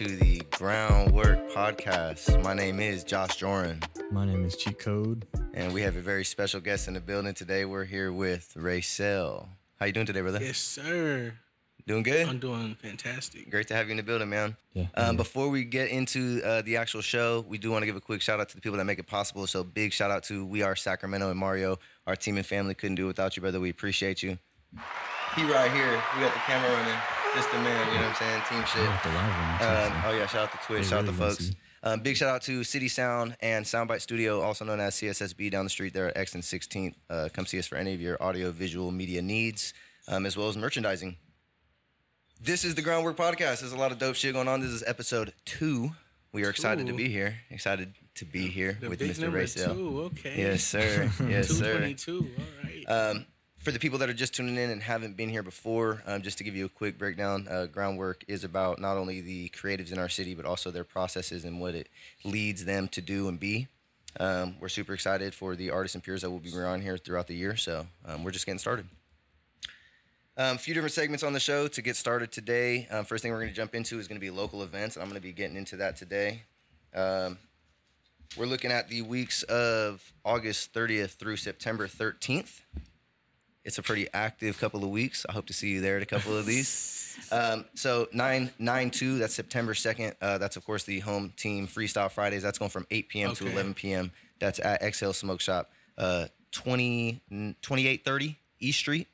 Welcome to the Ground Wrk Podcast. My name is Josh Joran, My name is Cheat Code. and we have a very special guest in the building today. We're here with RASEL. How you doing today, brother? Yes, sir. Doing good? I'm doing fantastic. Great to have you in the building, man. Yeah. Um, before we get into uh, the actual show, we do want to give a quick shout out to the people that make it possible. So big shout out to We Are Sacramento and Mario. Our team and family couldn't do it without you, brother. We appreciate you. He right here. We got the camera running. Just the man, you know what I'm saying? Team shit. I like the live one, Um, oh yeah, shout out to Twitch, They shout out really to folks. Um, big shout out to CitySound and Soundbyte Studio, also known as CSSB, down the street there at X and 16th. Uh, come see us for any of your audio visual media needs, um, as well as merchandising. This is the Ground Wrk Podcast. There's a lot of dope shit going on. This is episode two. We are excited to be here. Excited to be here The with big Mr. number RASEL. two. Okay. Yes, sir. Yes, sir. 222. All right. Um, for the people that are just tuning in and haven't been here before, um, just to give you a quick breakdown, uh, Ground Wrk is about not only the creatives in our city, but also their processes and what it leads them to do and be. Um, we're super excited for the artists and peers that will be around here throughout the year. So um, we're just getting started. Um, a few different segments on the show to get started today. Um, first thing we're going to jump into is going to be local events, and I'm going to be getting into that today. Um, we're looking at the weeks of August 30th through September 13th. It's a pretty active couple of weeks. I hope to see you there at a couple of these. Um, so 9 9 2, that's September 2nd. Uh, that's, of course, the home team Freestyle Fridays. That's going from 8 p.m. to Okay. 11 p.m. That's at Exhale Smoke Shop, uh, 20, 2830 East Street,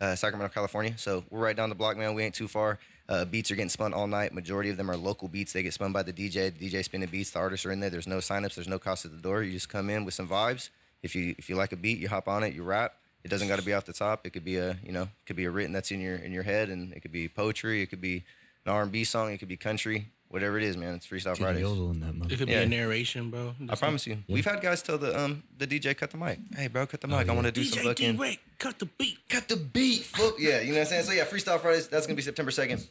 uh, Sacramento, California. So we're right down the block, man. We ain't too far. Uh, beats are getting spun all night. Majority of them are local beats. They get spun by the DJ. The DJ spinning beats. The artists are in there. There's no signups. There's no cost at the door. You just come in with some vibes. If you if you like a beat, you hop on it. You rap. It doesn't got to be off the top. It could be a you know it could be a written that's in your in your head, and it could be poetry. It could be an R&B song. It could be country. Whatever it is, man. It's freestyle Get a Fridays. yodel that mother. it could yeah. be a narration, bro. I promise you. We've had guys tell the um the DJ cut the mic. Hey, bro, cut the mic. I yeah. want to do some DJ fucking D-Ray, cut the beat. cut the beat. Fuck yeah, you know what I'm saying? So yeah, Freestyle Fridays, that's gonna be September 2nd.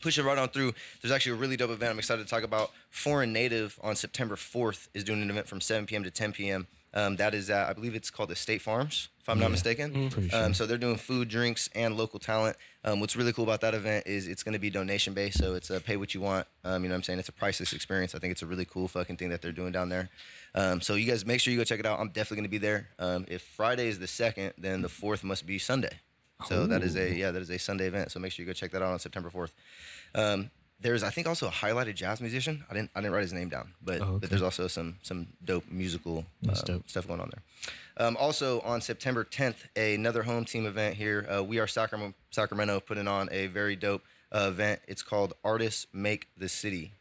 Push it right on through. There's actually a really dope event I'm excited to talk about. Foreign Native on September 4th is doing an event from 7 p.m. to 10 p.m. Um, that is at, I believe it's called the State Farms, if I'm not Yeah. mistaken. Pretty Um, so they're doing food, drinks, and local talent. Um, what's really cool about that event is it's going to be donation based, so it's a pay what you want. Um, you know what I'm saying? It's a priceless experience. I think it's a really cool fucking thing that they're doing down there. Um, so you guys make sure you go check it out. I'm definitely going to be there. Um, if Friday is the second, then the fourth must be Sunday. So that is a yeah, that is a Sunday event. So make sure you go check that out on September 4th. There's I think also a highlighted jazz musician. I didn't I didn't write his name down, but Oh, okay. but there's also some some dope musical uh, dope. stuff going on there. Um, also on September 10th, another home team event here. Uh, we are Sacramento, Sacramento putting on a very dope uh, event. It's called Artists Make the City.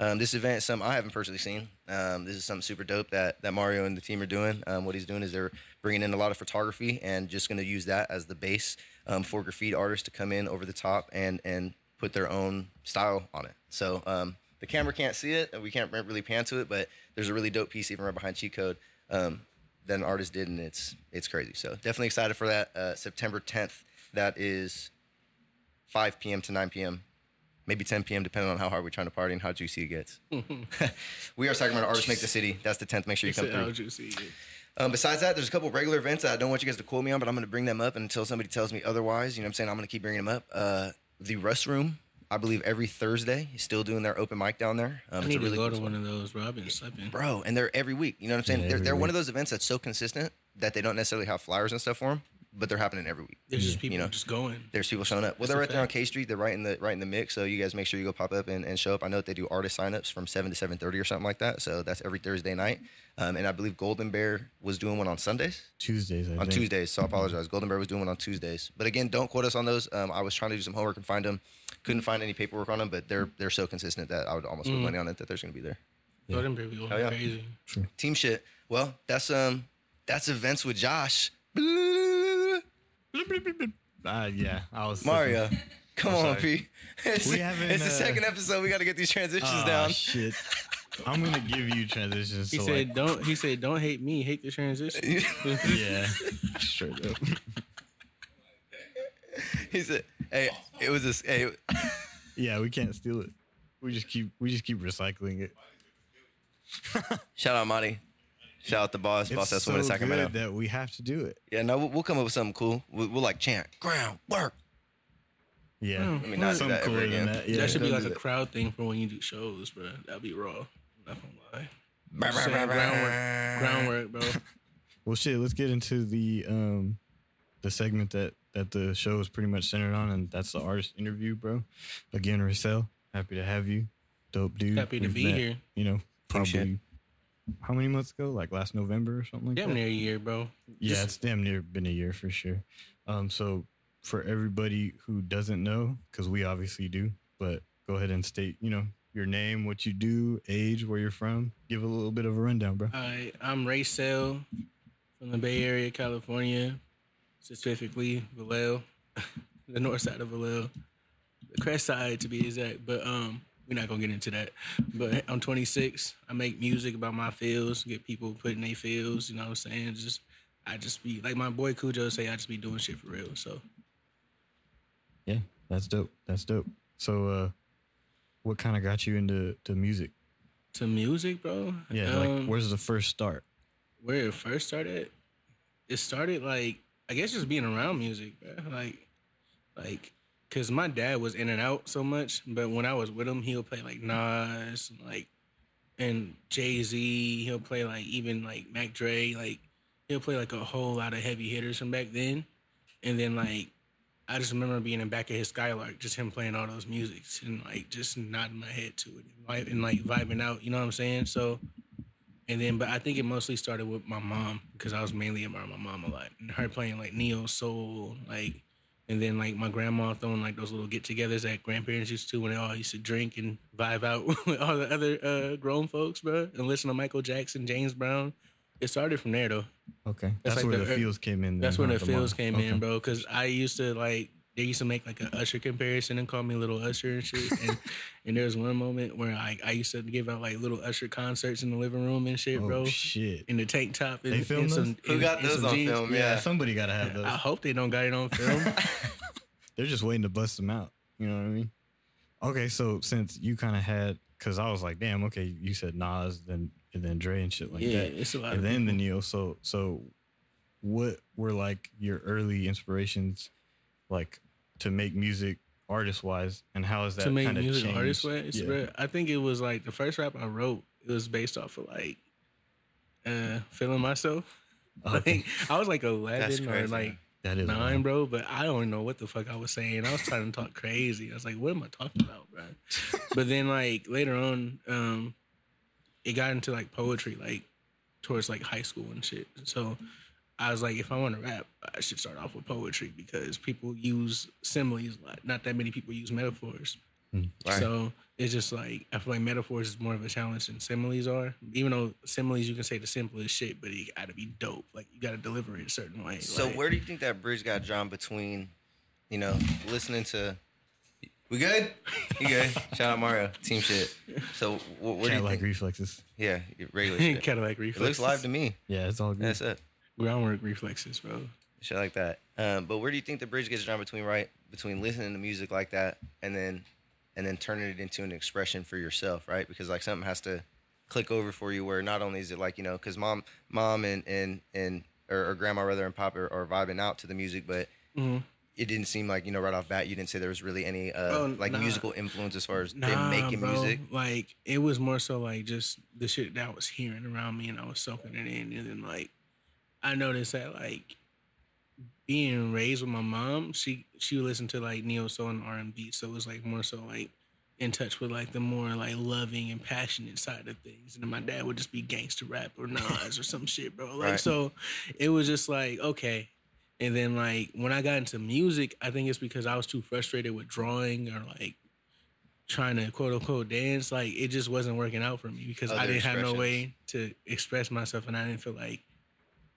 Um, this event is something I haven't personally seen. Um, this is something super dope that, that Mario and the team are doing. Um, what he's doing is they're bringing in a lot of photography and just going to use that as the base um, for graffiti artists to come in over the top and and put their own style on it. So um, the camera can't see it, and we can't really pan to it, but there's a really dope piece even right behind cheat code um, that an artist did, and it's it's crazy. So definitely excited for that. Uh, September 10th. That is 5 p.m. to 9 p.m maybe 10 p.m. depending on how hard we're trying to party and how juicy it gets. we are Sacramento Artists Make the City. That's the 10th. Make sure you come Said, how through. juicy. Um, besides that, there's a couple regular events that I don't want you guys to quote me on, but I'm going to bring them up until somebody tells me otherwise. You know what I'm saying? I'm going to keep bringing them up. Uh, the Rust Room, I believe every Thursday, is still doing their open mic down there. Um, I it's need a really to go cool to spot. one of those, bro. I've been sleeping. Bro, and they're every week. You know what I'm saying? Yeah, they're they're one of those events that's so consistent that they don't necessarily have flyers and stuff for them, but they're happening every week. There's just people you know. just going. There's people showing up. Well, That's they're a right there on. K Street. They're right in the right in the mix. So you guys make sure you go pop up and, and show up. I know that they do artist signups from seven to seven thirty or something like that. So that's every Thursday night. Um, and I believe Golden Bear was doing one on Sundays. Tuesdays, I On think. Tuesdays, so I apologize. Golden Bear was doing one on Tuesdays, but again, don't quote us on those. Um, I was trying to do some homework and find them, couldn't find any paperwork on them, but they're they're so consistent that I would almost put Mm. money on it that there's going to be there. Golden Bear be going Hell yeah. crazy. Team shit. Well, that's um that's events with Josh. Uh, yeah, I was Mario, come I'm on, sorry. P. It's, We haven't, it's the uh, second episode. We got to get these transitions Oh, down. shit. I'm gonna give you transitions. He so said, like, "Don't." He said, "Don't hate me. Hate the transition." yeah, straight up. he said, "Hey, it was this. Hey, Yeah, we can't steal it. We just keep we just keep recycling it. shout out Monty. Shout out the boss, boss. That's so woman in Sacramento. good that we have to do it. Yeah, no, we'll, we'll come up with something cool. We'll, we'll like chant ground work. Yeah, Oh, Let me not do something that ever cooler again. than that. Yeah, that should be like a crowd thing for when you do shows, bro. That'd be raw. Not gonna lie. Just saying, groundwork, groundwork, bro. Well, shit. Let's get into the um the segment that that the show is pretty much centered on, and that's the artist interview, bro. Again, RASEL, happy to have you. Dope dude. Happy to We've be met, here. You know, Team shit. probably how many months ago? Like last November or something like Damn that. near a year, bro. Yeah, Just- it's damn near been a year for sure. Um, so for everybody who doesn't know, because we obviously do, but go ahead and state, you know, your name, what you do, age, where you're from. Give a little bit of a rundown, bro. I I'm RASEL from the Bay Area, California, specifically Vallejo, the north side of Vallejo, the crest side to be exact. But um, we're not gonna get into that. But I'm 26. I make music about my feels, get people putting their feels. You know what I'm saying? Just I just be like my boy Cujo say, I just be doing shit for real. So Yeah, that's dope. That's dope. So, uh, what kind of got you into to music? to music, bro. Yeah, um, like where's the first start? where it first started, it started like I guess just being around music, bro. Like, like, cause my dad was in and out so much, but when I was with him, he'll play like Nas, like, and Jay Z. He'll play like even like Mac Dre. Like, he'll play like a whole lot of heavy hitters from back then, and then like. I just remember being in back of his Skylark, just him playing all those musics and like just nodding my head to it and, and like vibing out. You know what I'm saying? So and then, but I think it mostly started with my mom because I was mainly around my mom a lot and her playing like neo soul, like, and then like my grandma throwing like those little get-togethers that grandparents used to when they all used to drink and vibe out with all the other uh, grown folks, bro, and listen to Michael Jackson, James Brown. It started from there though. Okay, That's that's, like where the- the, feels came in. That's then, when huh, the feels mom. came Okay. in, bro. Because I used to like they used to make like a Usher comparison and call me Little Usher and shit. And and there was one moment where I I used to give out like little Usher concerts in the living room and shit, Oh bro. shit! In the tank top and, They filmed and some. Who and- got and those on jeans. film? Yeah, Yeah. somebody gotta have those. I hope they don't got it on film. They're just waiting to bust them out. You know what I mean? Okay, so since you kind of had, because I was like, damn, okay, you said Nas, then and then Dre and shit like yeah, that, Yeah, it's a lot. and of then the people. Neo. So so, what were like your early inspirations, like to make music artist wise, and how is that to make kinda music changed? artist wise? Yeah. bro, I think it was like the first rap I wrote. It was based off of like uh feeling myself. Okay. Like I was like That's eleven or like. That is nine, wild. bro. But I don't know what the fuck I was saying. I was trying to talk crazy. I was like, what am I talking about, bro? but then like later on, um, it got into like poetry, like towards like high school and shit. So I was like, if I want to rap, I should start off with poetry because people use similes a lot. Not that many people use metaphors. Hmm, right. So it's just like I feel like metaphors is more of a challenge than similes are. Even though similes you can say the simplest shit, but it gotta be dope. Like you gotta deliver it a certain way. So Like, where do you think that bridge got drawn between, you know, listening to? We good? You good? Shout out Mario, team shit. So what where do you Cadillac think? reflexes. Yeah, your regular shit. Cadillac It reflexes. looks live to me. Yeah, it's all good. That's it. Groundwork reflexes, bro. Shit like that. Um, but where do you think the bridge gets drawn between right between listening to music like that and then and then turning it into an expression for yourself, right? Because like something has to click over for you where not only is it like you know because mom mom and and and or, or grandma rather and pop are, are vibing out to the music, but Mhm. it didn't seem like you know right off bat you didn't say there was really any uh, Oh, like nah. musical influence as far as them making bro. music. Like it was more so like just the shit that I was hearing around me, and I was soaking it in. And then like I noticed that like being raised with my mom, she she would listen to like neo soul and R and B, so it was like more so like in touch with like the more like loving and passionate side of things. And then my dad would just be gangster rap or Nas or some shit, bro. Like Right. so, it was just like okay. And then like when I got into music, I think it's because I was too frustrated with drawing or like trying to quote unquote dance. Like it just wasn't working out for me because I didn't have no way to express myself, and I didn't feel like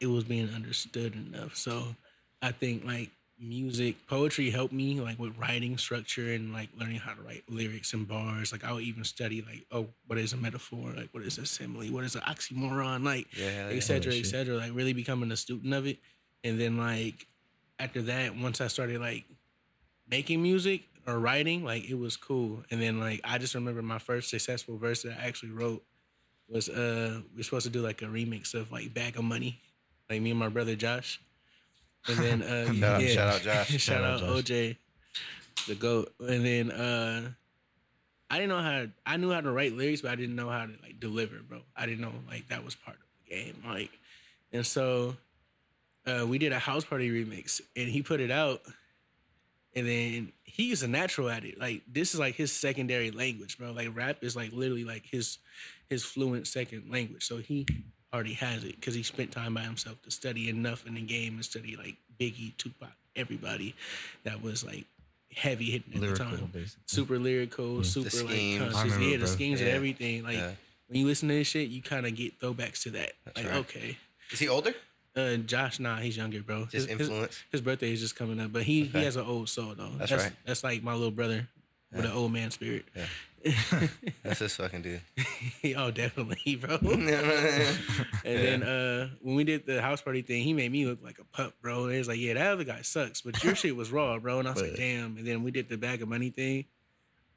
it was being understood enough. So I think like music, poetry helped me like with writing structure and like learning how to write lyrics and bars. Like I would even study like, oh, what is a metaphor? Like what is a simile? What is an oxymoron? Like Yeah, et cetera, et cetera. Like really becoming a student of it. And then like after that, once I started like making music or writing, like it was cool. And then like I just remember my first successful verse that I actually wrote was uh we are supposed to do like a remix of like Bag of Money, like me and my brother Josh. And then uh No, yeah, shout out Josh. shout, Shout out out Josh. OJ. the goat. And then uh I didn't know how to, I knew how to write lyrics, but I didn't know how to like deliver, bro. I didn't know like that was part of the game. Like and so uh we did a house party remix and he put it out and then he's a natural at it. Like this is like his secondary language, bro. Like rap is like literally like his his fluent second language. So he already has it because he spent time by himself to study enough in the game and study like Biggie, Tupac, everybody that was like heavy hitting at Lyrical, the time. basically. Super lyrical, super schemes. like conscious. Yeah, the bro. schemes and everything. Like Yeah. when you listen to this shit, you kind of get throwbacks to that. That's like right. okay, Is he older? uh, Josh, nah, he's younger, bro. Just His- his- influence. his birthday is just coming up, but he Okay. he has an old soul though. That's That's right. That's like my little brother with an old man spirit. That's this fucking dude. oh, definitely, bro. And then uh, when we did the house party thing, he made me look like a pup, bro. And he was like, "Yeah, that other guy sucks, but your shit was raw, bro." And I was like, "Damn!" And then we did the bag of money thing.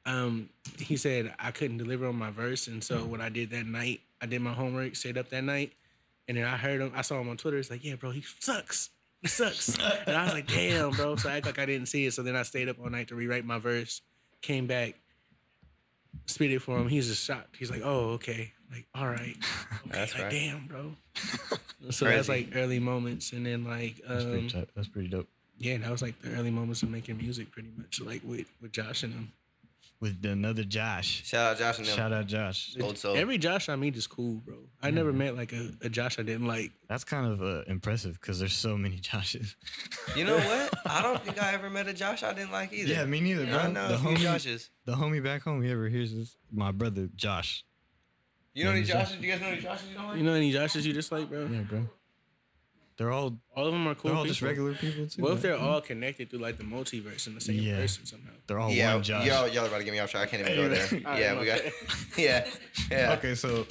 Um, he said I couldn't deliver on my verse, and so what I did that night, I did my homework, stayed up that night, and then I heard him. I saw him on Twitter. It's like, "Yeah, bro, he sucks. He sucks." and I was like, "Damn, bro." So I act like I didn't see it. So then I stayed up all night to rewrite my verse. Came back, spit it for him. He's just shocked. He's like, "Oh, okay." Like, all right. Okay, That's like, right. damn, bro. so that's like early moments, and then like, That's pretty, um. That's pretty dope. yeah, that was like the early moments of making music, pretty much, like with with Josh and them. With another Josh. Shout out Josh and them. Shout out Josh. Old soul. Every Josh I meet is cool, bro. I never met like a, a Josh I didn't like. That's kind of uh, impressive because there's so many Joshes. You know what? I don't think I ever met a Josh I didn't like either. Yeah, me neither, bro. I know the a few homie, Joshes. the homie back home, he ever hears this, my brother Josh. You know any Yeah, Joshes? Do you guys know any Joshes you don't like? You know any Joshes you just like, bro? Yeah, bro. They're all All of them are cool. they're all just regular people too. What if they're all connected through like the multiverse in the same Yeah. person somehow? They're all yeah, one Josh. y'all, y'all about to get me off track. I can't even go there. Yeah, we got. bad. Yeah, yeah. Okay, so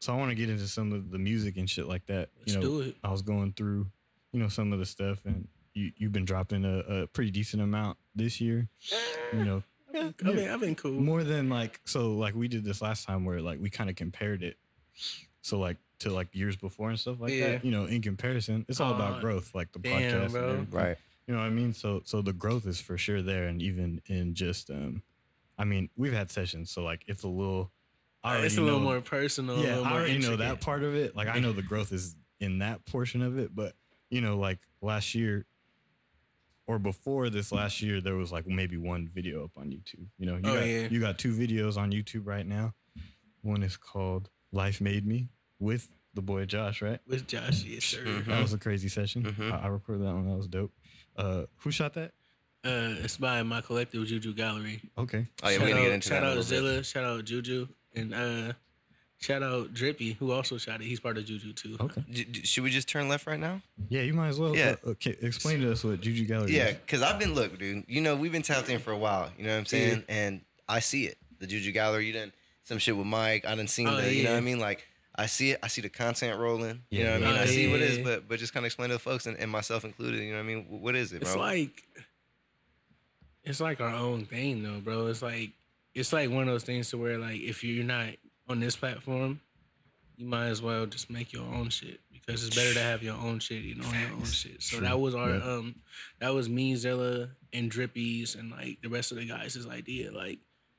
so I want to get into some of the music and shit like that. Let's you know, do it. I was going through, you know, some of the stuff, and you you've been dropping a, a pretty decent amount this year. You know, yeah, I mean, I've been cool. more than like so like we did this last time where like we kind of compared it so like to like years before and stuff like Yeah. that you know in comparison it's all Aw, about growth like the damn, podcast bro. everything. Right. you know what i mean so so the growth is for sure there and even in just um i mean we've had sessions so like it's a little I it's a little know- more personal. a yeah little i more already know that part of it like i know the growth is in that portion of it but you know like last year or before this last year there was like maybe one video up on youtube you know you Oh, got yeah. you got two videos on youtube right now one is called life made me with the boy josh right with Josh. Yes, sir. Mhm. that was a crazy session Mhm. I, I recorded that one that was dope uh who shot that Uh, it's by my collective Juju Gallery. okay Oh yeah, shout we're gonna out, get into shout that. out in a little bit. Zilla, shout out Juju, and uh, shout out Drippy, who also shot it. He's part of Juju too. okay D- d- should we just turn left right now? yeah you might as well Yeah. uh, okay explain to us what juju gallery Yeah, because I've been look, dude. You know, we've been tapped in for a while. You know what I'm saying? And I see it. The Juju Gallery. You done some shit with Mike. I done seen Oh, the. You know what I mean? Like I see it. I see the content rolling. You know what I mean? yeah. I see what it is, but but just kind of explain to the folks and, and myself included. You know what I mean? What is it, bro? It's like it's like our own thing though, bro. It's like it's like one of those things to where like if you're not on this platform, you might as well just make your own shit because it's better to have your own shit, you know, your own shit. So True. that was our Yeah. um that was me, Zilla, and Drippies and like the rest of the guys' idea. Like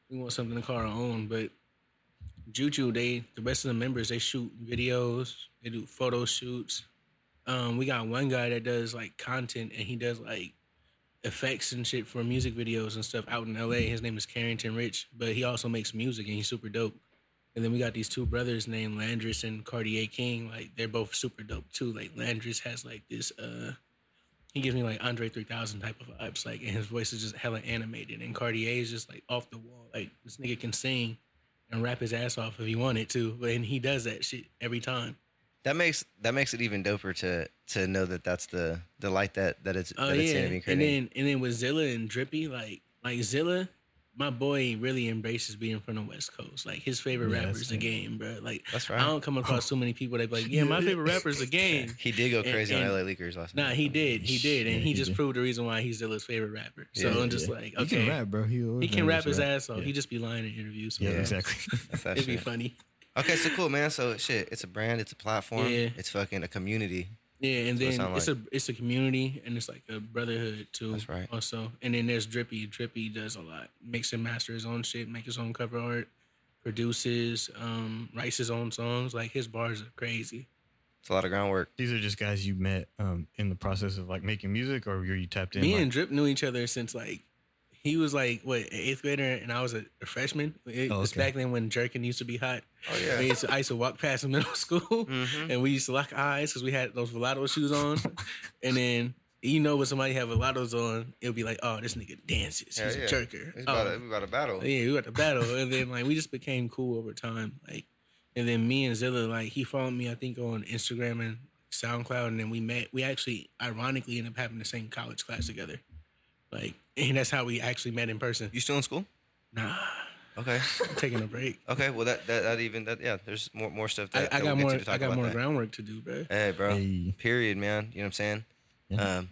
we want something to call our own, but Juju, they the rest of the members they shoot videos, they do photo shoots. Um, we got one guy that does like content and he does like effects and shit for music videos and stuff out in LA. His name is Carrington Rich, but he also makes music and he's super dope. And then we got these two brothers named Landris and Cartier King. Like they're both super dope too. Like Landris has like this uh he gives me like Andre 3000 type of vibes. Like and his voice is just hella animated. And Cartier is just like off the wall. Like this nigga can sing and rap his ass off if he wanted to, but and he does that shit every time. that makes that makes it even doper to to know that that's the the light that that it's Oh that yeah, being and then and then with Zilla and Drippy, like like Zilla, my boy really embraces being from the West Coast. Like his favorite Yeah, rapper is the game, bro. Like That's right. I don't come across oh. too many people that be like, yeah, my favorite rapper is the game. He did go crazy and- on LA Leakers last night. Nah, he did, he did, and Yeah, he, he just did. proved the reason why he's Zilla's favorite rapper. So Yeah, I'm just like, he okay, can rap bro he, he can rap his ass off. He just be lying in interviews. yeah exactly That's It'd be funny. Okay, so cool, man. So shit, it's a brand, it's a platform, it's fucking a community. Yeah, and That's what it then it's like. a it's a community and it's like a brotherhood too. That's right. Also, and then there's Drippy. Drippy does a lot. Makes and master his own shit, make his own cover art, produces, um, writes his own songs. Like his bars are crazy. It's a lot of groundwork. These are just guys you met um, in the process of like making music, or were you tapped in? Me like, and Drip knew each other since like he was like what eighth grader and I was a, a freshman. It, Oh, It's okay. back then when jerking used to be hot. Oh I used to, I used to walk past in middle school Mhm. and we used to lock eyes because we had those Vlado shoes on. and then you know when somebody have Vlados on, it'll be like, oh, this nigga dances. Yeah, He's yeah. a jerker. It's Oh, about, a, we about a battle. yeah, we got to battle, and then like we just became cool over time. Like, and then me and Zilla, like he followed me, I think on Instagram and SoundCloud, and then we met. We actually, ironically, ended up having the same college class together. Like, and that's how we actually met in person. You still in school? Nah, Okay. I'm taking a break. Okay. Well, that, that that even that yeah. There's more more stuff I, that, I that got we'll more. to to talk I got more that. groundwork to do, bro. Hey, bro. Hey. Period, man. You know what I'm saying? Yeah. Um,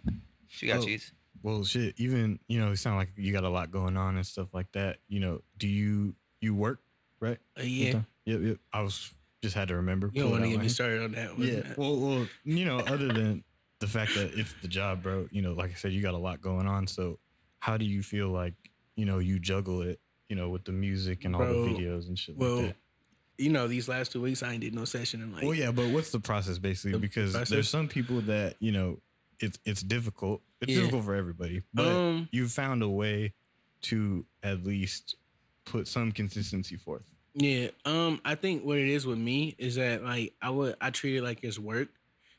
she got cheese. Well, shit. Even you know, it sound like you got a lot going on and stuff like that. You know, do you you work right? Uh, yeah, Full-time? Yep. Yep. I was just had to remember. you don't want to get me started on that one. Yeah. Well, well, you know, other than the fact that it's the job, bro. You know, like I said, you got a lot going on. So, how do you feel like you know you juggle it? You know, with the music and all Bro, the videos and shit well, like that. you know, these last two weeks I ain't did no session in like. Well, yeah, but what's the process basically? The because process? there's some people that you know it's it's difficult. It's Yeah. difficult for everybody, but Um, you found a way to at least put some consistency forth. Yeah, um, I think what it is with me is that like I would I treat it like it's work,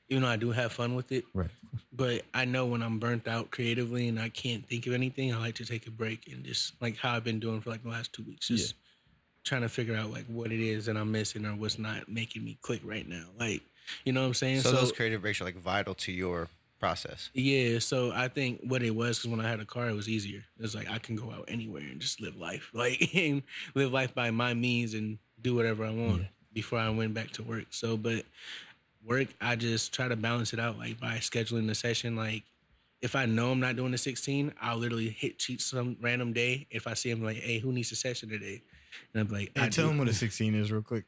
even though I do have fun with it. Right. But I know when I'm burnt out creatively and I can't think of anything, I like to take a break and just like how I've been doing for like the last two weeks, just trying to figure out like what it is that I'm missing or what's not making me click right now. Like, you know what I'm saying? So, those creative breaks are like vital to your process. Yeah, so I think what it was because when I had a car, it was easier. It was like I can go out anywhere and just live life, like and live life by my means and do whatever I want Yeah. before I went back to work. So, but work, I just try to balance it out, like by scheduling the session. Like, if I know I'm not doing the 16, I'll literally hit cheat some random day. If I see him, like, hey, who needs a session today? And I'm like, Hey, I tell do. them what a 16 is real quick.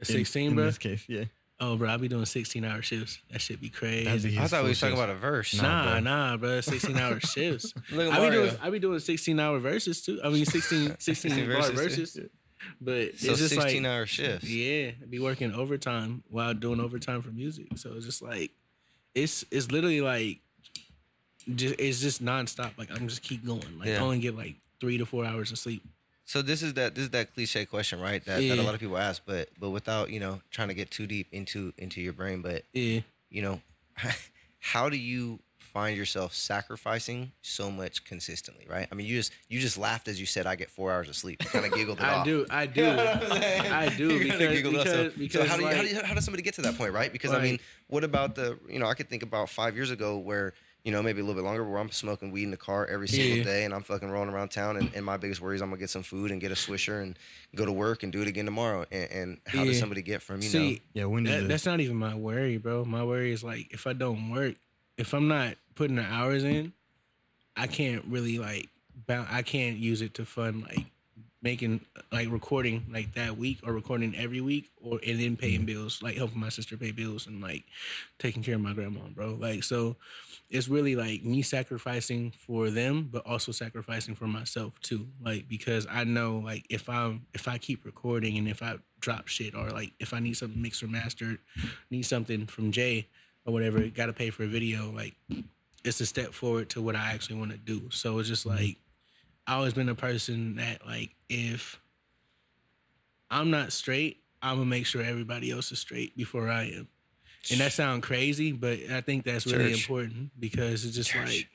A 16, in bro. this case, yeah. Oh, bro, I'll be doing 16 hour shifts. That should be crazy. I thought we full was talking about a verse. Nah, Nah, bro. nah, bro. 16 hour shifts. Look at I be doing I be doing 16 hour verses too. I mean 16 16 16 bar verses, verses. too. But so it's just 16 like hour shifts. yeah, I be working overtime while doing overtime for music. So it's just like it's it's literally like just it's just nonstop. Like I'm just keep going. Like Yeah. I only get like three to four hours of sleep. So this is that this is that cliche question, right? That, that a lot of people ask, but but without you know trying to get too deep into into your brain. But Yeah. you know, how do you find yourself sacrificing so much consistently? Right? I mean, you just you just laughed as you said, "I get four hours of sleep." You kind of giggled it I off. do, I do. I do You because giggled. So- because, because so how do you, how, do you how does somebody get to that point, right? Because I mean, what about the you know I could think about five years ago where you know maybe a little bit longer where I'm smoking weed in the car every single Yeah. day and I'm fucking rolling around town and, and my biggest worry is I'm gonna get some food and get a swisher and go to work and do it again tomorrow. And, and how does somebody get from you know? See, Yeah, when did That, the- that's not even my worry, bro. My worry is like if I don't work, if I'm not putting the hours in, I can't really like bound, I can't use it to fund like making like recording like that week or recording every week or and then paying mm. bills, like helping my sister pay bills and like taking care of my grandma, bro. Like so it's really like me sacrificing for them, but also sacrificing for myself too. Like because I know like if I'm if I keep recording and if I drop shit or like if I need something mixed or mastered, need something from Jay or whatever, gotta pay for a video, like it's a step forward to what I actually want to do. So it's just mm-hmm. like I always been a person that like if I'm not straight, I'm gonna make sure everybody else is straight before I am. And that sounds crazy, but I think that's really Church. important because it's just Church. like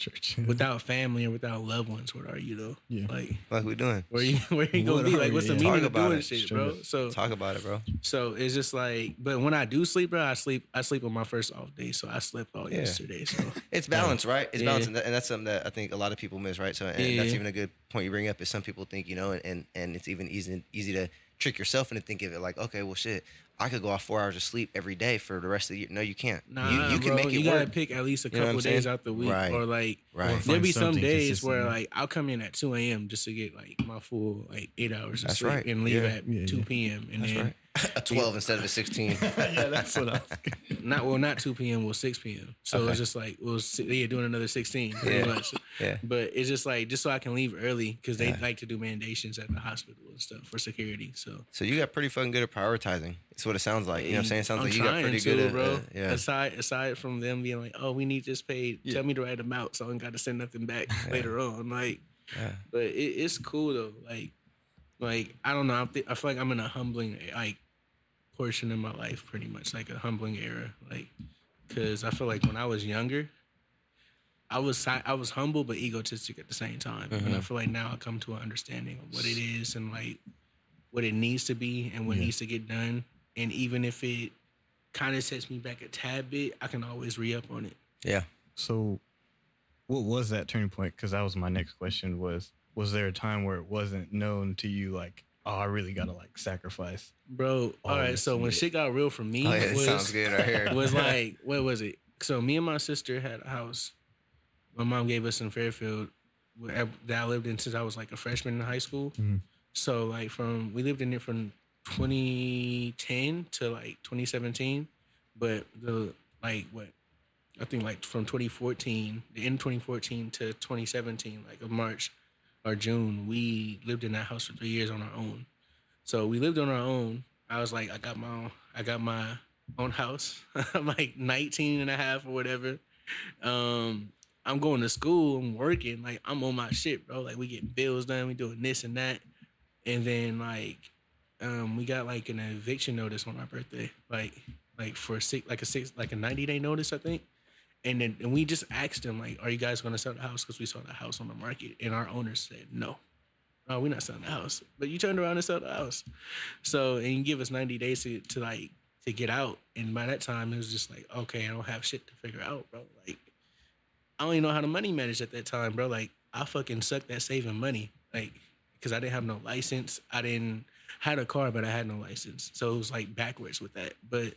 church? without family or without loved ones, what are you though? Yeah. Like Like we doing? where you where you gonna be? Like what's the you? meaning Talk of about doing it. shit, bro? So Talk about it, bro. so it's just like, but when I do sleep, bro, I sleep. I sleep on my first off day, so I slept all Yeah. yesterday. So It's balance, right? It's Yeah. balance, and, that, and that's something that I think a lot of people miss, right? So, and Yeah. that's even a good point you bring up. Is some people think you know, and, and and it's even easy easy to trick yourself into thinking of it like, okay, well, shit, I could go off four hours of sleep every day for the rest of the year. No, you can't. nah, you, you can bro, make it you gotta work. pick at least a You know couple days saying? out the week, Right. or like Right. Or there'll be some days where like I'll come in at two a.m. just to get like my full like eight hours of That's sleep right. and leave Yeah. at Yeah, two yeah. p.m. and That's then right. a twelve instead of a sixteen. yeah, that's what I. not well, not two p.m. Well, six p.m. So Okay. it's just like it was yeah, doing another sixteen pretty Yeah. much. Yeah. But it's just like just so I can leave early because they Yeah. like to do mandations at the hospital and stuff for security. So So you got pretty fucking good at prioritizing. That's what it sounds like. You know what I'm saying? Sounds I'm like you got pretty to, good at bro. uh, yeah. Aside aside from them being like, oh, we need this paid. Yeah. Tell me the right amount, so I don't got to send nothing back later on. Like, Yeah. but it, it's cool though. Like, like I don't know. I, thi- I feel like I'm in a humbling like portion in my life, pretty much like a humbling era. Like, because I feel like when I was younger, I was I was humble but egotistic at the same time, and I Mhm. feel like now I come to an understanding of what it is and like what it needs to be and what Yeah. needs to get done. And even if it kind of sets me back a tad bit, I can always re up on it. Yeah. So, what was that turning point? Because that was my next question. Was was there a time where it wasn't known to you, like, oh, I really gotta like sacrifice? Bro, all right. Always So when shit got real for me, Oh, yeah, was, sounds good right here. was like, what was it? So me and my sister had a house. My mom gave us in Fairfield that I lived in since I was like a freshman in high school. Mhm. So like from we lived in it from 2010 to like 2017, but the like what I think like from 2014, the end of 2014 to 2017, like of March or June, we lived in that house for three years on our own. So we lived on our own. I was like, I got my own, I got my own house. I'm like 19 and a half or whatever. Um, I'm going to school, I'm working, like I'm on my shit, bro. Like we getting bills done, we doing this and that. And then like um we got like an eviction notice on my birthday. Like like for six like a six like a 90 day notice, I think. And then and we just asked them like, "Are you guys going to sell the house?" Because we saw the house on the market, and our owners said no. We're not selling the house. But you turned around and sold the house. So and you give us ninety days to, to like to get out. And by that time, it was just like, okay, I don't have shit to figure out, bro. Like I don't even know how to money manage at that time, bro. Like I fucking sucked at saving money, like because I didn't have no license. I didn't had a car, but I had no license, so it was like backwards with that. But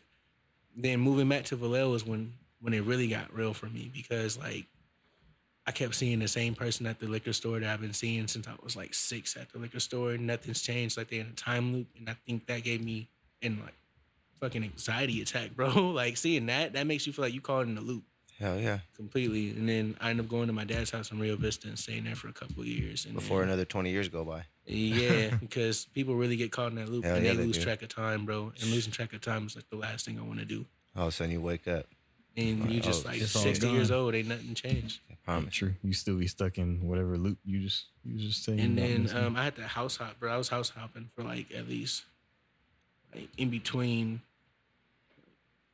then moving back to Vallejo was when when it really got real for me because like I kept seeing the same person at the liquor store that I've been seeing since I was like six at the liquor store. Nothing's changed. Like they're in a time loop, and I think that gave me an like fucking anxiety attack, bro. like seeing that, that makes you feel like you caught in the loop Hell yeah. completely. And then I ended up going to my dad's house in Rio Vista and staying there for a couple of years. And Before then- another 20 years go by. yeah, because people really get caught in that loop Hell and yeah, they they lose do. track of time, bro. And losing track of time is like the last thing I want to do. All of a sudden you wake up. And you Oh, just like 60 years old, ain't nothing changed. I promise. True. You still be stuck in whatever loop you just you just saying. And then um, I had to house hop, bro. I was house hopping for like at least like in between.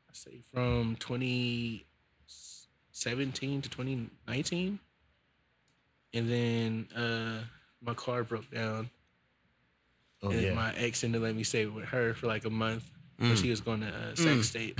I say from 2017 to 2019, and then uh, my car broke down, oh and yeah. my ex ended up let me stay with her for like a month. Mm. But she was going to uh, Sac Mm. state,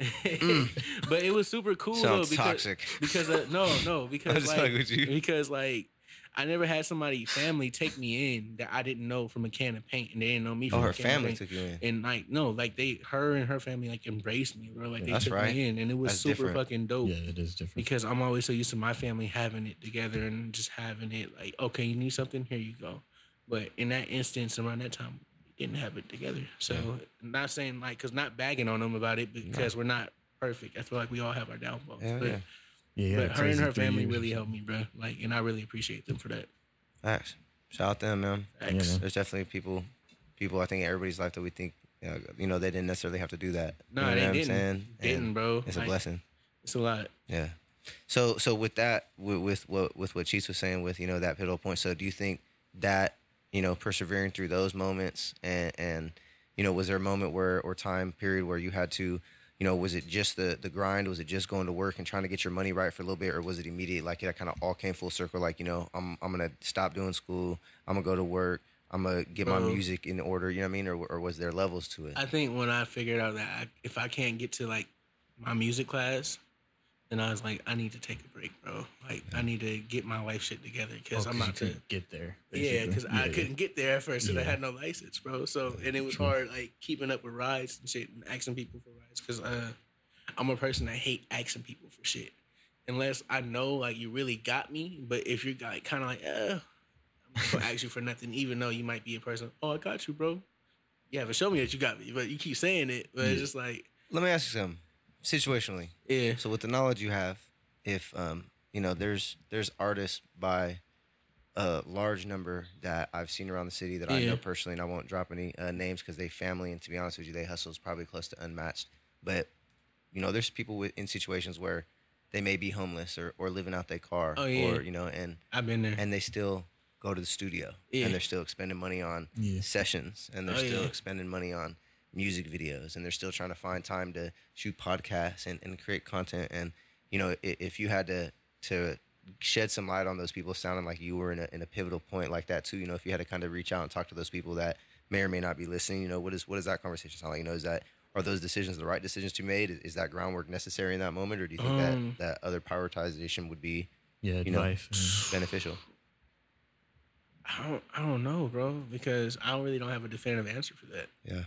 but it was super cool though Sounds because toxic. because uh, no no because like with you. because like I never had somebody family take me in that I didn't know from a can of paint, and they didn't know me Oh, from her a can of family paint. took you in. And like no, like they, her and her family like embraced me, bro. Like they took right. me in, and it was That's super different. fucking dope. yeah, it is different. Because I'm always so used to my family having it together and just having it like, okay, you need something, here you go. But in that instance, around that time, we didn't have it together. So not saying like, cause not bagging on them about it because we're not perfect. I feel like we all have our downfalls. Hell but yeah. yeah, yeah. but her and her family years. really helped me, bro. Like, and I really appreciate them for that. Thanks. Shout out to them, man. Thanks. man. There's definitely people, people I think in everybody's life that we think, you know, they didn't necessarily have to do that. No, you know they what I'm didn't. saying? Didn't, And bro. It's a Like, blessing. It's a lot. Yeah. So so with that with with what with what Cheats was saying with you know that pivotal point. So do you think that you know persevering through those moments and and you know was there a moment where or time period where you had to you know was it just the the grind? Was it just going to work and trying to get your money right for a little bit or was it immediate like it kind of all came full circle like you know I'm I'm gonna stop doing school I'm gonna go to work I'm gonna get my Bro. music in order you know what I mean? Or or was there levels to it? I think when I figured out that I, if I can't get to like my music class, then I was like, I need to take a break, bro. Like, I need to get my life shit together because Oh, I'm about to. get there. Yeah, basically. because I Yeah. couldn't get there at first because I had no license, bro. So and it was hard, like keeping up with rides and shit, and asking people for rides. Because uh, I'm a person that hate asking people for shit, unless I know like you really got me. But if you're like kind of like, uh, I'm not gonna ask you for nothing, even though you might be a person. Oh, I got you, bro. You haven't shown me that you got me, but you keep saying it. But it's just like, let me ask you something situationally. Yeah. So with the knowledge you have, if um, you know, there's there's artists by a large number that I've seen around the city that I Yeah. know personally, and I won't drop any uh, names because they family, and to be honest with you, they hustle is probably close to unmatched. But you know, there's people with, in situations where they may be homeless or, or living out their car, Oh, yeah. or you know, and I've been there. and they still go to the studio Yeah. and they're still expending money on Yeah. sessions and they're Oh, still yeah. expending money on music videos and they're still trying to find time to shoot podcasts and, and create content. And you know if, if you had to to shed some light on those people sounding like you were in a, in a pivotal point like that too you know if you had to kind of reach out and talk to those people that may or may not be listening you know what is what does that conversation sound like? You know is that are those decisions the right decisions to be made? Is, is that groundwork necessary in that moment or do you think Um, that that other prioritization would be Yeah, You know, advice. beneficial? I don't, I don't know, bro, because I really don't have a definitive answer for that. yeah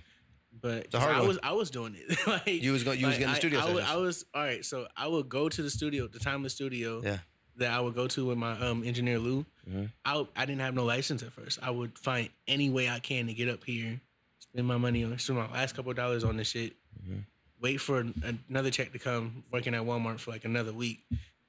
But I one. was I was doing it. like You was go- you was like, getting the I- studio I, would- sessions. I was all right. So I would go to the studio, the time of the studio yeah that I would go to with my um engineer Lou. Mhm. I I didn't have no license at first. I would find any way I can to get up here, spend my money on spend my last couple of dollars on this shit. Mhm. Wait for an- another check to come, working at Walmart for like another week,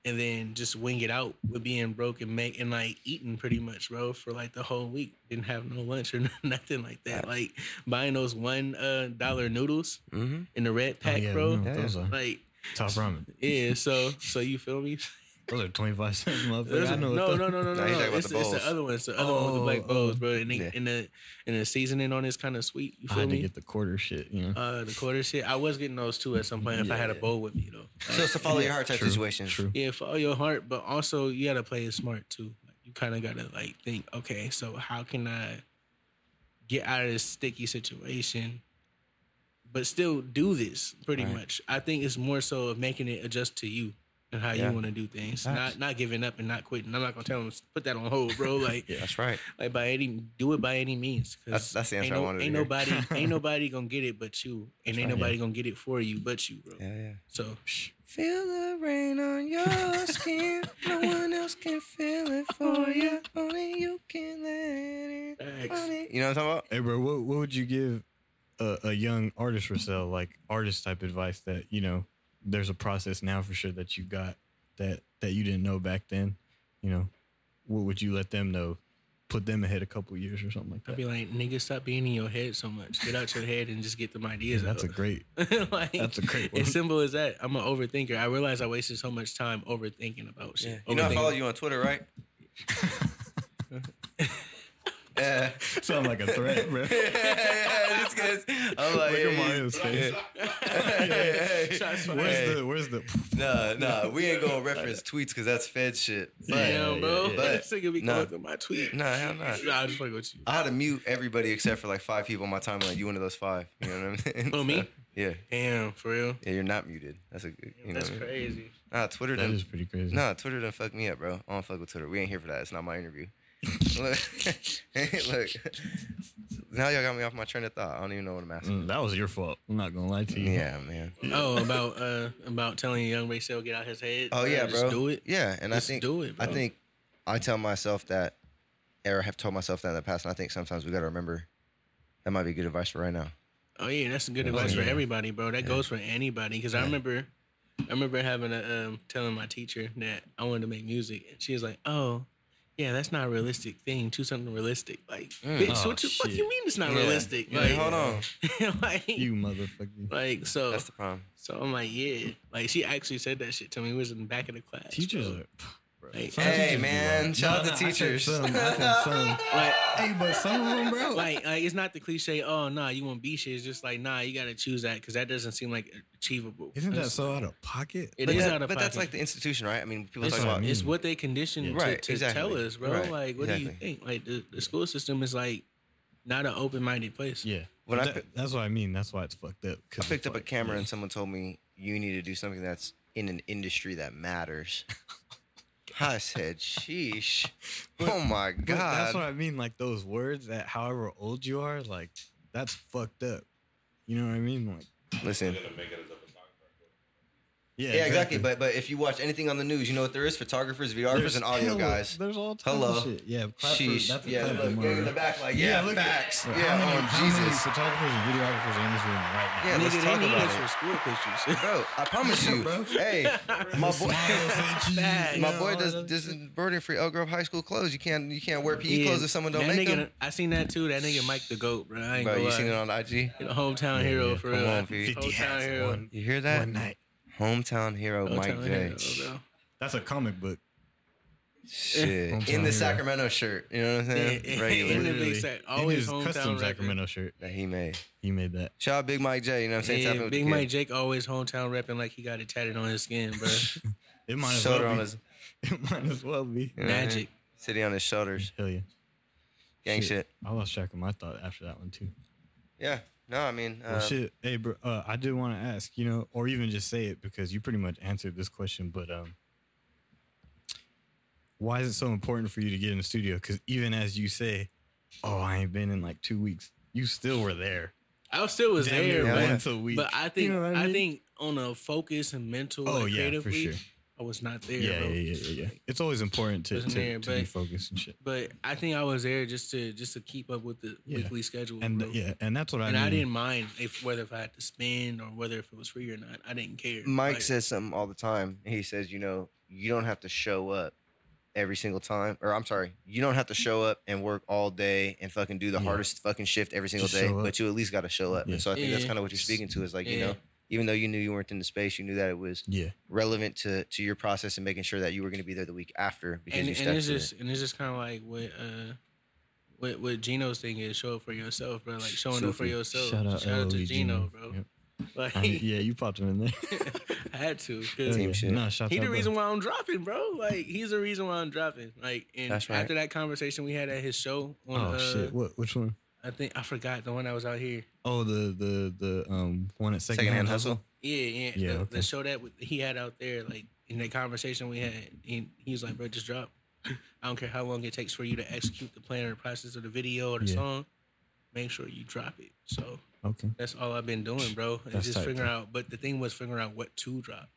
and then just wing it out with being broke and make and like eating pretty much, bro, for like the whole week. Didn't have no lunch or nothing like that. Like buying those one uh, dollar noodles mm-hmm. in the red Oh, pack, yeah, bro. we know what Yeah. those are. Like Top ramen. yeah, so so you feel me? Those are 25 cents, motherfucker. There's know no, no, no, no, no, no. It's, the it's the other one. It's the other one with the black Oh, bowls, oh. bro. And, they, Yeah. and the and the seasoning on is kind of sweet. You I feel had to get the quarter shit, you know. uh, the quarter shit. I was getting those too at some point if I had a Yeah. bowl with me though. So it's a follow your heart type True, situation. True. Yeah, follow your heart, but also you gotta play it smart too. Like you kind of gotta like think, okay, so how can I get out of this sticky situation, but still do this? Pretty Right. much, I think it's more so of making it adjust to you and how Yeah. you want to do things, Facts. not not giving up and not quitting. I'm not gonna tell them put that on hold, bro. Like, That's right. like by any do it by any means. That's- that's the answer ain't I no- wanted to Ain't hear. nobody, ain't nobody gonna get it but you, and That's ain't right. nobody gonna get it for you but you, bro. Yeah, yeah. So Feel the rain on your skin. No one else can feel it for oh, you. Only you can let it. Facts. on it. You know what I'm talking about? Hey, bro, what, what would you give a, a young artist for sale, like artist type advice that, you know, there's a process now for sure that you got that that you didn't know back then? You know, what would you let them know? Put them ahead a couple years or something like that. I'd be like, nigga, stop being in your head so much. Get out your head and just get them ideas Yeah, that's a great. like, that's a great one. As simple as that. I'm an overthinker. I realize I wasted so much time overthinking about shit. You know I follow you on Twitter, right? yeah. Sound like a threat, bro. yeah, it's good. I'm like, Look at Mario's face. hey, hey, Shots hey. fired. Where's the where's the Nah, nah, we ain't gonna reference tweets because that's Fed shit. But Yeah, bro. yeah, yeah. But- this nigga be nah. going through my tweet. nah, hell nah. Nah, I just fucking with you. I had to mute everybody except for like five people on my timeline. You one of those five. You know what I'm saying? Oh, me? So, yeah. Damn, for real. Yeah, you're not muted. That's a good. You know That's what I mean? crazy. Nah, Twitter that done. is pretty crazy. Nah, Twitter done fuck me up, bro. I don't fuck with Twitter. We ain't here for that. It's not my interview. Look, look. Now y'all got me off my train of thought. I don't even know what I'm asking. Mm, that was your fault. I'm not gonna lie to you. Yeah, man. Oh, about uh about telling a young RASEL get out his head. Oh yeah, Just bro. do it. Yeah, and Just I think do it, I think I tell myself that, or have told myself that in the past, and I think sometimes we got to remember that might be good advice for right now. Oh yeah, that's good Oh, advice for everybody, bro. That Yeah. goes for anybody. Because I remember, I remember having a um telling my teacher that I wanted to make music, and she was like, "Oh, yeah, that's not a realistic thing. Choose something realistic." Like, Mm. bitch, Oh, what the fuck you mean it's not Yeah. realistic? Yeah, Like, hold on. like, You motherfucker. like so. That's the problem. so I'm like, yeah, like she actually said that shit to me. It was in the back of the class. Teachers are. Like, Hey, man, shout out to I said teachers. some, I some. like, Hey, but some of them, bro. like, like it's not the cliche. Oh, nah, you want B shit. It's just like, nah, you gotta choose that because that doesn't seem like achievable. Isn't that It's- so out of pocket? It but is that- out of pocket. but that's like the institution, right? I mean, people It's, talk about. mean. it's what they conditioned Yeah. to, Right, to exactly. tell us, bro. Right, Like, what do you think? Like, the, the school system is like not an open minded place. Yeah. When But I that's what I mean. That's why it's fucked up. I picked it's up a camera yeah. and someone told me you need to do something that's in an industry that matters. I said, "Sheesh." Oh my God. That's what. I mean. Like those words that, however old you are, like that's fucked up. You know what I mean? Like, Listen, Yeah, Yeah, exactly. But but if you watch anything on the news, you know what there is: photographers, videographers, There's and audio hella- guys. There's all types Hello. of shit. Yeah, clap for- Sheesh. that's Yeah, look, for gang Mario. in the back, like yeah, look at- facts. How Yeah, many, oh how many Jesus, photographers and videographers in this room right now? Yeah, let's Nigga, talk they about us it. for school pictures. bro. I promise you. bro. Hey, my boy. Smiles at you, Facts. My boy all does that this shit. embroidering for Elk Grove High School clothes. You can't you can't wear PE Yeah, clothes if someone don't that make nigga, them. I seen that too. That nigga Mike the Goat, bro. I ain't Bro, you seen it on IG? Hometown hero for Come real. 50 Hometown hats hero. You hear that? one night. Hometown hero Mike Hometown J. hero. That's a comic book. Shit. Hometown In the hero. Sacramento shirt. You know what I'm saying? Yeah, Regular. in the Literally. big sack. In Always his hometown custom record. Sacramento shirt. that he made. He made that. Shout out Big Mike J. You know what I'm saying? Yeah, with Big Mike. Jake always hometown repping like he got it tatted on his skin, bro. It might as Shoulder well on be. his It might as well be. you know what I mean? Magic. City on his shoulders. Hell yeah. Gang shit. I lost track of my thought after that one too. Yeah. No, I mean, uh, Well, shit. Hey, bro. Uh, I did want to ask, you know, or even just say it because you pretty much answered this question. But um, why is it so important for you to get in the studio? Because even as you say, "Oh, I ain't been in like two weeks," you still were there. I still was Damn there, near but, once a week. but I think You know I, mean? think on a focus and mental, Oh like, yeah, for creatively, sure. I was not there. Yeah, bro. yeah, yeah, yeah, yeah. It's always important to, Wasn't to, there, to be focused and shit. But I think I was there just to just to keep up with the Yeah. weekly schedule. And bro. yeah, and that's what I and mean. I didn't mind if whether if I had to spend or whether if it was free or not. I didn't care. Mike Like, says something all the time. He says, you know, you don't have to show up every single time. Or I'm sorry, you don't have to show up and work all day and fucking do the Yeah. hardest fucking shift every single Just day. But you at least got to show up. Yeah. And so I think that's kind of what you're speaking to is like, you know, even though you knew you weren't in the space, you knew that it was Yeah, relevant to to your process and making sure that you were going to be there the week after because and, you and stepped it's just it. and it's just kind of like what uh what what Gino's thing is show up for yourself, bro. Like showing up for yourself. shout out, to LOE Gino, Gino. bro. Yep. Like I mean, yeah, you popped him in there. I had to. 'cause Hell Team yeah. shit. Nah, shout He out, the bro. reason why I'm dropping, bro. Like he's the reason why I'm dropping. Like and That's right. after that conversation we had at his show on Oh uh, shit! What? Which one? I think I forgot the one that was out here. Oh, the the the um one at second, Secondhand hustle. Yeah, yeah. Yeah, the, okay. the show that he had out there, like in that conversation we had, he, he was like, "Bro, just drop. I don't care how long it takes for you to execute the plan or the process of the video or the Yeah. song. Make sure you drop it." So Okay. that's all I've been doing, bro. And That's just tight, figuring bro. out. But the thing was figuring out what to drop.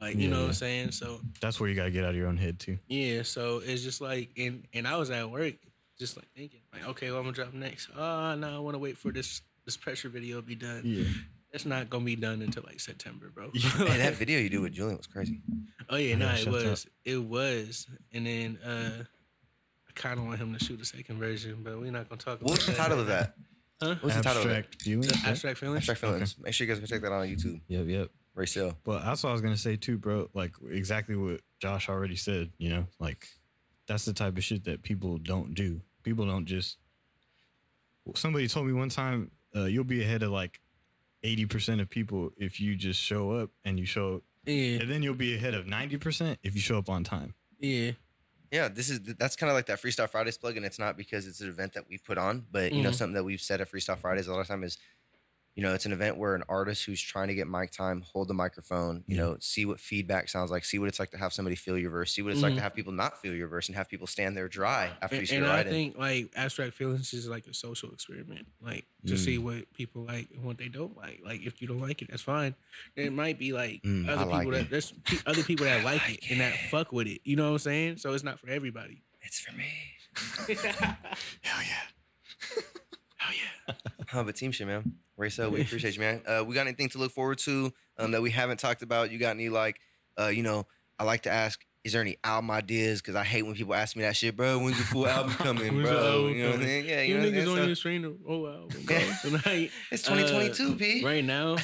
Like you Yeah, know what. I'm saying? So That's where you gotta get out of your own head too. yeah, so it's just like, and and I was at work, just like thinking, like, okay, what I'm gonna drop next? Oh no, I want to wait for this this pressure video to be done. Yeah. It's not gonna be done until like September, bro. Hey, that video you do with Julian was crazy. Oh yeah, Yeah, no, it shout out. was, it was, and then uh I kind of want him to shoot a second version, but we're not gonna talk about What's the that. title of that? Huh? What's the title of it? Abstract feelings. The right? abstract feelings. Abstract Feelings. Make sure you guys go check that out on YouTube. Yep. Yep. RASEL. But that's what I was gonna say too, bro. Like exactly what Josh already said. You know, like that's the type of shit that people don't do. People don't just. Somebody told me one time, uh, you'll be ahead of like eighty percent of people if you just show up and you show, Yeah, and then you'll be ahead of ninety percent if you show up on time. yeah, Yeah, this is that's kind of like that Freestyle Fridays plug, and it's not because it's an event that we put on, but you know Mhm. something that we've said at Freestyle Fridays a lot of time is, you know, it's an event where an artist who's trying to get mic time, hold the microphone, you Yeah. know, see what feedback sounds like, see what it's like to have somebody feel your verse, see what it's like Mhm. to have people not feel your verse, and have people stand there dry after you and, start and I writing. think like abstract feelings is like a social experiment, like to Mm. see what people like and what they don't like. Like if you don't like it, that's fine. There might be like Mm, other like people it. that there's other people that like it and that fuck with it. You know what I'm saying? So it's not for everybody. it's for me. Hell Hell yeah! yeah! Huh, but team shit, man. Ray we appreciate you, man. Uh, we got anything to look forward to um, that we haven't talked about? You got any like, uh, you know, I like to ask. Is there any album ideas? Because I hate when people ask me that shit, bro. When's the full album coming, bro? album you know what I'm saying? Yeah, You, you, know niggas on So- your stream roll out bro. tonight. It's 2022, Uh, P. Right now,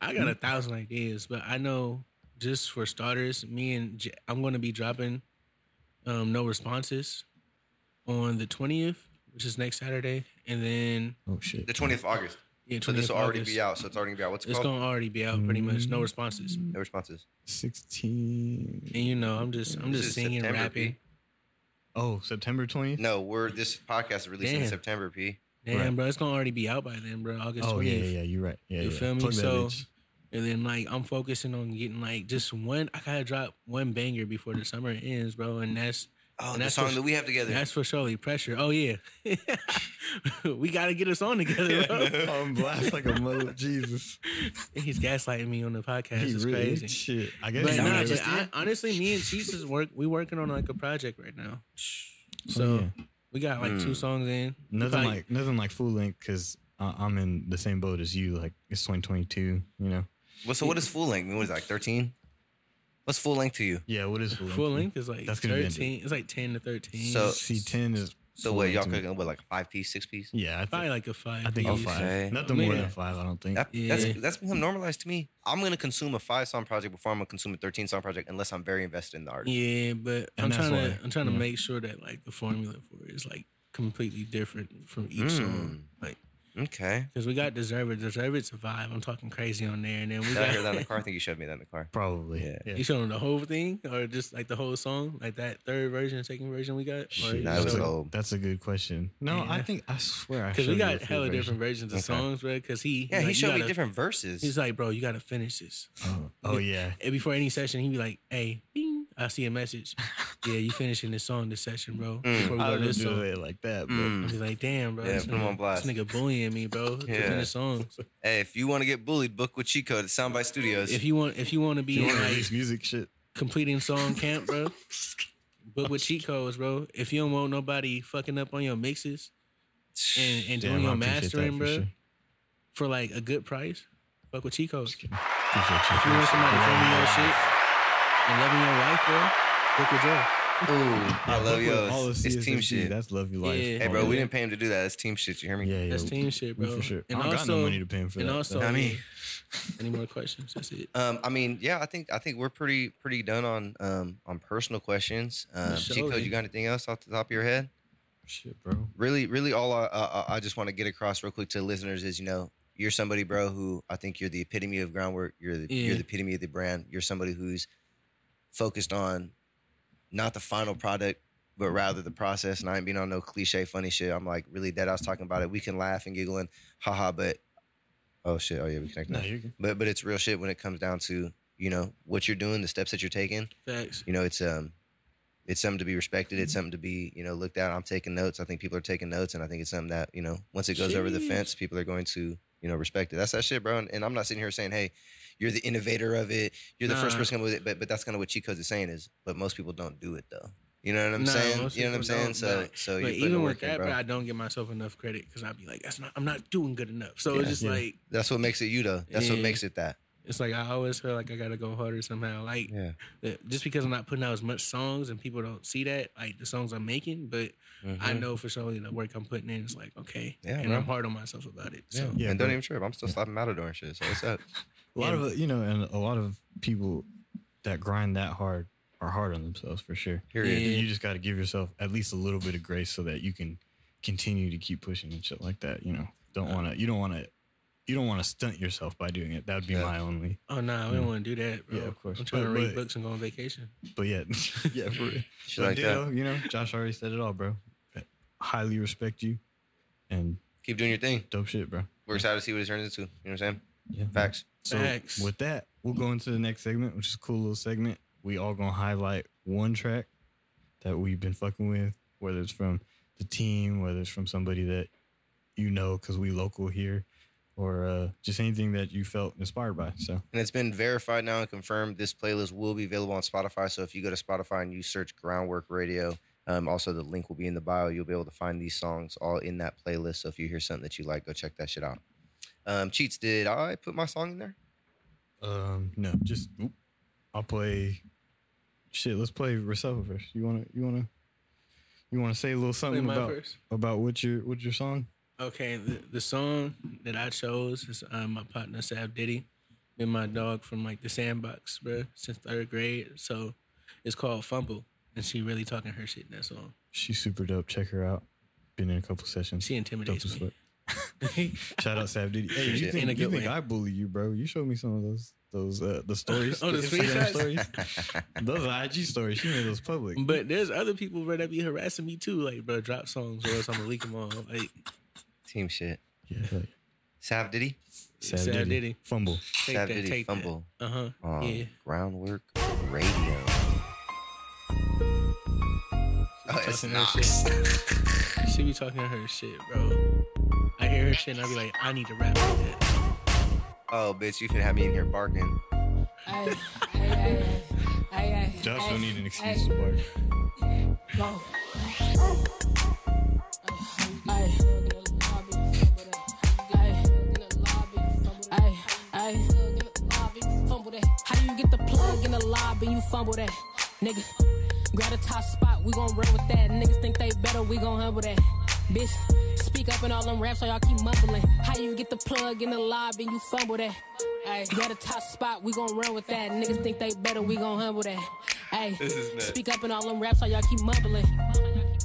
I got a thousand ideas, but I know just for starters, me and J- I'm going to be dropping um, no responses on the 20th, which is next Saturday, and then Oh shit! The 20th of August. yeah, 20th So this will already August. be out. So it's already gonna be out. What's it It's called? going to already be out pretty much. No mm-hmm. responses, No responses. Sixteen. and you know I'm just I'm This just is singing, September, rapping. P. Oh, September twentieth. No, we're this podcast is releasing in Damn. September, P. Damn, Right. bro, it's going to already be out by then, bro. August 20th. Oh yeah, yeah, yeah. You're right. Yeah, You yeah. feel me? Plug that So- bitch. And then like I'm focusing on getting like just one. I gotta drop one banger before the summer ends, bro. And that's Oh, And the that's song for- that we have together. That's for surely pressure. Oh yeah, we gotta get us on together. Bro. I'm blast like a mother. Jesus. He's gaslighting me on the podcast. He it's really crazy. shit. I guess But he's not nah, not but just I, honestly, me and Jesus is work. We working on like a project right now. So Oh, yeah. we got like two Mm. songs in. Nothing probably- like nothing like full length because I'm in the same boat as you. Like it's 2022. You know. well, so what is full length? I mean, What is it, like 13? What's full length to you? Yeah. What is full length? full length is like That's gonna be thirteen. It's like ten to thirteen. So- C10 is. So full what, y'all to me. cooking, what, like a five piece, six piece? Yeah, I think, probably like a five. I think a piece. five. Okay. Nothing more Yeah. than five. I don't think. That, Yeah. That's that's become normalized to me. I'm gonna consume a five song project before I'm gonna consume a 13 song project unless I'm very invested in the artist. Yeah, but And I'm that's trying to I'm trying to make sure that like the formula for it is like completely different from each Mm. song. Like Okay. because we got Deserve It, Deserve It's a vibe. I'm talking crazy on there, and then we Did I hear that in the got. car? I think you showed me that in the car. Probably. Yeah. Yeah. You showing the whole thing, or just like the whole song, like that third version, second version we got? Shit, Nah, was that's, a, old. that's a good question. No, I think I swear I Because we got a full hella version. different versions of Okay. songs, bro. Because he, Yeah, like, he you showed me gotta- different verses. He's like, bro, you gotta finish this. Oh, oh yeah. And before any session, he'd be like, hey, bing, I see a message. Yeah, you finishing this song this session, bro. Mm. Before we I go to don't this song. it like that, but Mm. I'd be like, damn, bro. Yeah, this, put nigga, on blast. this nigga bullying me, bro. Yeah. finish songs. hey, if you want to get bullied, book with Chico at Soundbyte Studios. If you want, if you want to be in like music shit. completing song camp, bro, book with cheat codes, bro. If you don't want nobody fucking up on your mixes and, and Damn, doing your mastering, for bro, sure. for like a good price, fuck with cheat codes. Just kidding. Appreciate If you want somebody filming your shit and loving your life, bro, book with Joe. Ooh, I love yours. All of It's team CSFD, shit. That's love your life. Yeah. Hey, bro, we didn't pay him to do that. That's team shit. You hear me? Yeah, yeah. That's team shit, bro. For sure. And I don't got no money to pay him for and that. also, so. I mean- any more questions? That's it. Um, I mean, yeah, I think I think we're pretty pretty done on um on personal questions. Um, For Chico, you got anything else off the top of your head? shit, bro. Really, really, all I uh, I just want to get across real quick to the listeners is, you know, you're somebody, bro, who I think you're the epitome of Ground Wrk. You're the Yeah. you're the epitome of the brand. You're somebody who's focused on not the final product, but rather the process. And I ain't being on no cliche funny shit. I'm like really dead. I was talking about it. We can laugh and giggle and haha, but oh shit, oh yeah, we connect No, now. you're. But but it's real shit when it comes down to you know what you're doing, the steps that you're taking. Facts. You know, it's um, it's something to be respected. It's something to be you know looked at. I'm taking notes. I think people are taking notes, and I think it's something that you know once it goes over the fence, people are going to you know respect it. That's that shit, bro. And, and I'm not sitting here saying, hey, you're the innovator of it. You're the first person to come with it. But but that's kind of what Chico's is saying is, but most people don't do it though. You know what I'm Nah, saying? You know what I'm saying? So but- so But you're putting even the with work in, that, bro. bro, I don't give myself enough credit because I'd be like, that's not, I'm not doing good enough. So Yeah. it's just Yeah. like, That's what makes it you though. That's what makes it that. it's like I always feel like I gotta go harder somehow. Like Yeah. just because I'm not putting out as much songs and people don't see that, like the songs I'm making, but I Mhm. know for sure the work I'm putting in is like okay, Yeah, and bro. I'm hard on myself about it. Yeah. So Yeah, and don't even trip. I'm still slapping Matador and shit. So what's up? A lot And- of uh, you know, and a lot of people that grind that hard are hard on themselves for sure. Period. Yeah. You just got to give yourself at least a little bit of grace so that you can continue to keep pushing and shit like that. You know, don't want to. You don't want to. You don't want to stunt yourself by doing it. That would be Yeah. my only. oh nah, we don't want to do that, bro. Yeah, of course. I'm trying But- to read but- books and go on vacation. But yeah, yeah, for real. Shit like that. you know, Josh already said it all, bro. Highly respect you, and Keep doing your thing. dope shit, bro. We're excited to see what it turns into. You know what I'm saying? Yeah, Facts. So Facts. with that, we'll go into the next segment, which is a cool little segment. We all gonna highlight one track that we've been fucking with, whether it's from the team, whether it's from somebody that you know because we local here, or uh, just anything that you felt inspired by. So And it's been verified now and confirmed. This playlist will be available on Spotify. So if you go to Spotify and you search Ground Wrk Radio, um, also the link will be in the bio. You'll be able to find these songs all in that playlist. So if you hear something that you like, go check that shit out. Um, Cheats, did I put my song in there? um, no, just oop, I'll play. Shit, let's play Roselva first. You wanna, you wanna, you wanna say a little something about first. about what your what your song? Okay, the, the song that I chose is um, my partner Sav Diddy, been my dog from like the sandbox, bro, since third grade. So it's called Fumble, and she really talking her shit in that song. She's super dope. Check her out. Been in a couple sessions. She Dope intimidates as me. Fuck. Shout out Sav Diddy. Hey, you think, you think. I bully you, bro? You showed me some of those those uh, the stories. Oh, the Instagram screenshots? Those are IG stories. She made those public. But there's other people bro, that be harassing me too, like bro, drop songs or else I'm gonna leak them all. Like Team shit. Yeah, like, Sav Diddy? Sav, Sav Diddy. Diddy. Fumble. take Sav that, Diddy take Fumble. Uh huh. on Yeah. Ground Wrk Radio. Oh, it's talking Knox. She be talking her shit, bro. I hear her shit and I be like, I need to rap like that. Oh, bitch, you can have me in here barking. Ay, ay, ay, ay, ay, Josh ay, don't need an ay, excuse to bark. Go. How do you get the plug in the lobby? You fumble that, nigga. Grab a top spot, we gon' run with that. Niggas think they better, we gon' humble that. Bitch, speak up in all them raps, so y'all keep mumbling. How you get the plug in the lobby? And you fumble that. Ay, got a top spot, we gon' run with that. Niggas think they better, we gon' humble that. Ay, speak up in all them raps, so y'all keep mumbling.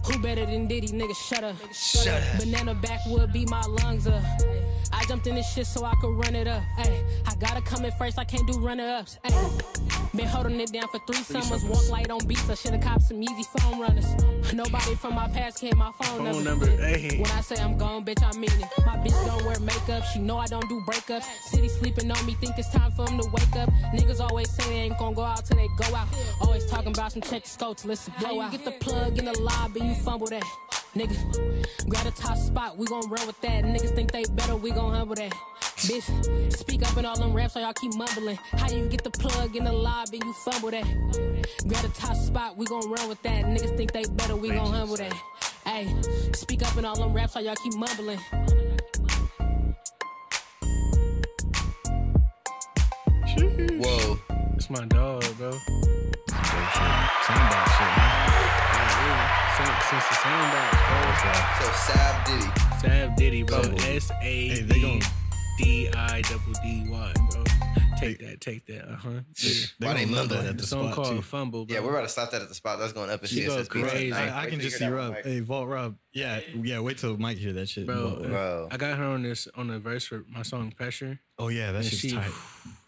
Who better than Diddy, nigga? Shut up. Shut up. Banana backwood beat my lungs up. I jumped in this shit so I could run it up. Ay, I gotta come in first, I can't do runner ups. Ay, been holding it down for three summers. Walk light on beats, I should've copped some easy phone runners. Nobody from my past can hit my phone, Phone number. number, hey. When I say I'm gone, bitch, I mean it. My bitch don't wear makeup, she know I don't do breakups. City sleeping on me, think it's time for him to wake up. Niggas always say they ain't gonna go out till they go out. Always talking about some check the scopes, listen, blow out. Get the plug in the lobby, you fumble that. Nigga, grab a top spot, we gon' run with that. Niggas think they better, we gon' humble that. Bitch, speak up in all them raps, so y'all keep mumbling. How you get the plug in the lobby, you fumble that. Grab a top spot, we gon' run with that. Niggas think they better, we gon' humble that. Hey, speak up in all them raps, so y'all keep mumbling. Whoa. It's my dog, bro. Soundbox shit, man. Since, since the sandbox, So Sav Diddy. bro. Sav Diddy, bro. S A Hey, they V gon- D I double D Y, bro. Take They- that, take that. Uh huh. They Why they gonna love mumble? that at The the song spot called too. Fumble, bro. Yeah, we're about to stop that at the spot. That's going up and She go CSS beats crazy. I, I can just see Rob. Hey, Vault Rob. Yeah, yeah. Wait till Mike hear that shit. Bro, Bro. I got her on this on the verse for my song Pressure. Oh yeah, that shit's she- tight.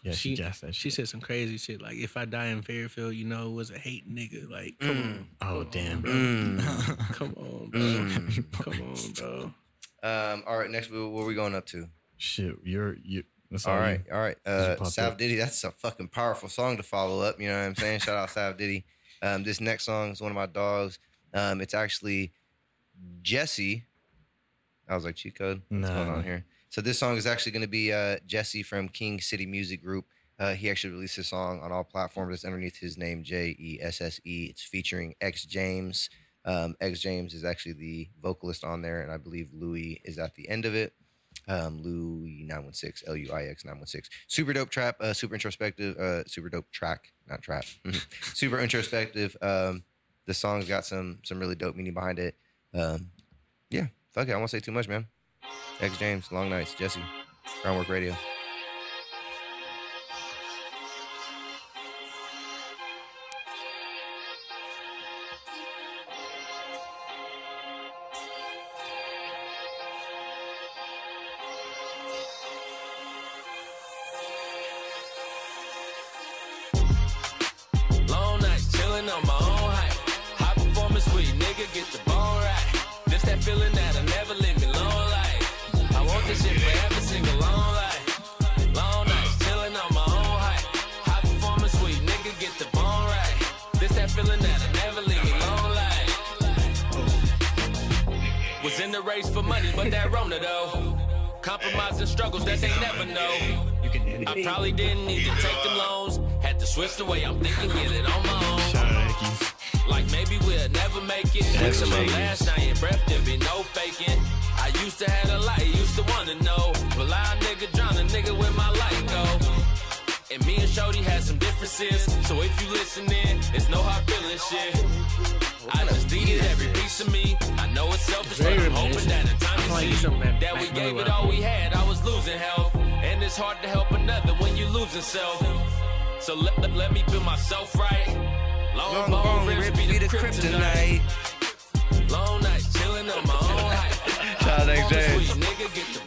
Yeah, she, she that she said some crazy shit like if I die in Fairfield, you know, it was a hate nigga. Like, come on. oh damn, bro. Mm. come on, bro, Mm. come on, bro. Um, all right, next, what what are we going up to? Shit, you're you. That's All all right, you. all right. Just Uh, Sav. Diddy, that's a fucking powerful song to follow up. You know what I'm saying? Shout out Sav Diddy. Um, this next song is one of my dogs. Um, it's actually Jesse. I was like cheat code. What's going on here? So this song is actually going to be uh, Jesse from King City Music Group. Uh, he actually released this song on all platforms. It's underneath his name, J E S S E. It's featuring X James. Um, X James is actually the vocalist on there, and I believe Luix is at the end of it. Um, Luix nine one six L U I X nine one six. Super dope trap. Uh, super introspective. Uh, super dope track, not trap. super introspective. Um, the song's got some some really dope meaning behind it. Um, yeah, fuck it. I won't say too much, man. X James, Long Nights, Jesse, Ground Wrk Radio. Was in the race for money, but that Rona though. Compromising struggles that they never know. I probably didn't need to take them loans. Had to switch the way I'm thinking, get it on my own. Shout out Eckies. Like maybe we'll never make it. Never Next to my last night in breath, there be no faking. I used to have a light, used to wanna know. Well, I nigga drown a nigga where my light go. And me and Shorty had some differences. So if you listening, it's no hard feeling shit. I just needed every piece of me. I know it's selfish, but I'm hoping that in time I you like see that that we gave Miller it all we had. I was losing health, and it's hard to help another when you losing self. So let, let, let me put myself right. Long, Long bone bone ribs ribs be the kryptonite. Long nights chilling on my own height. Shout out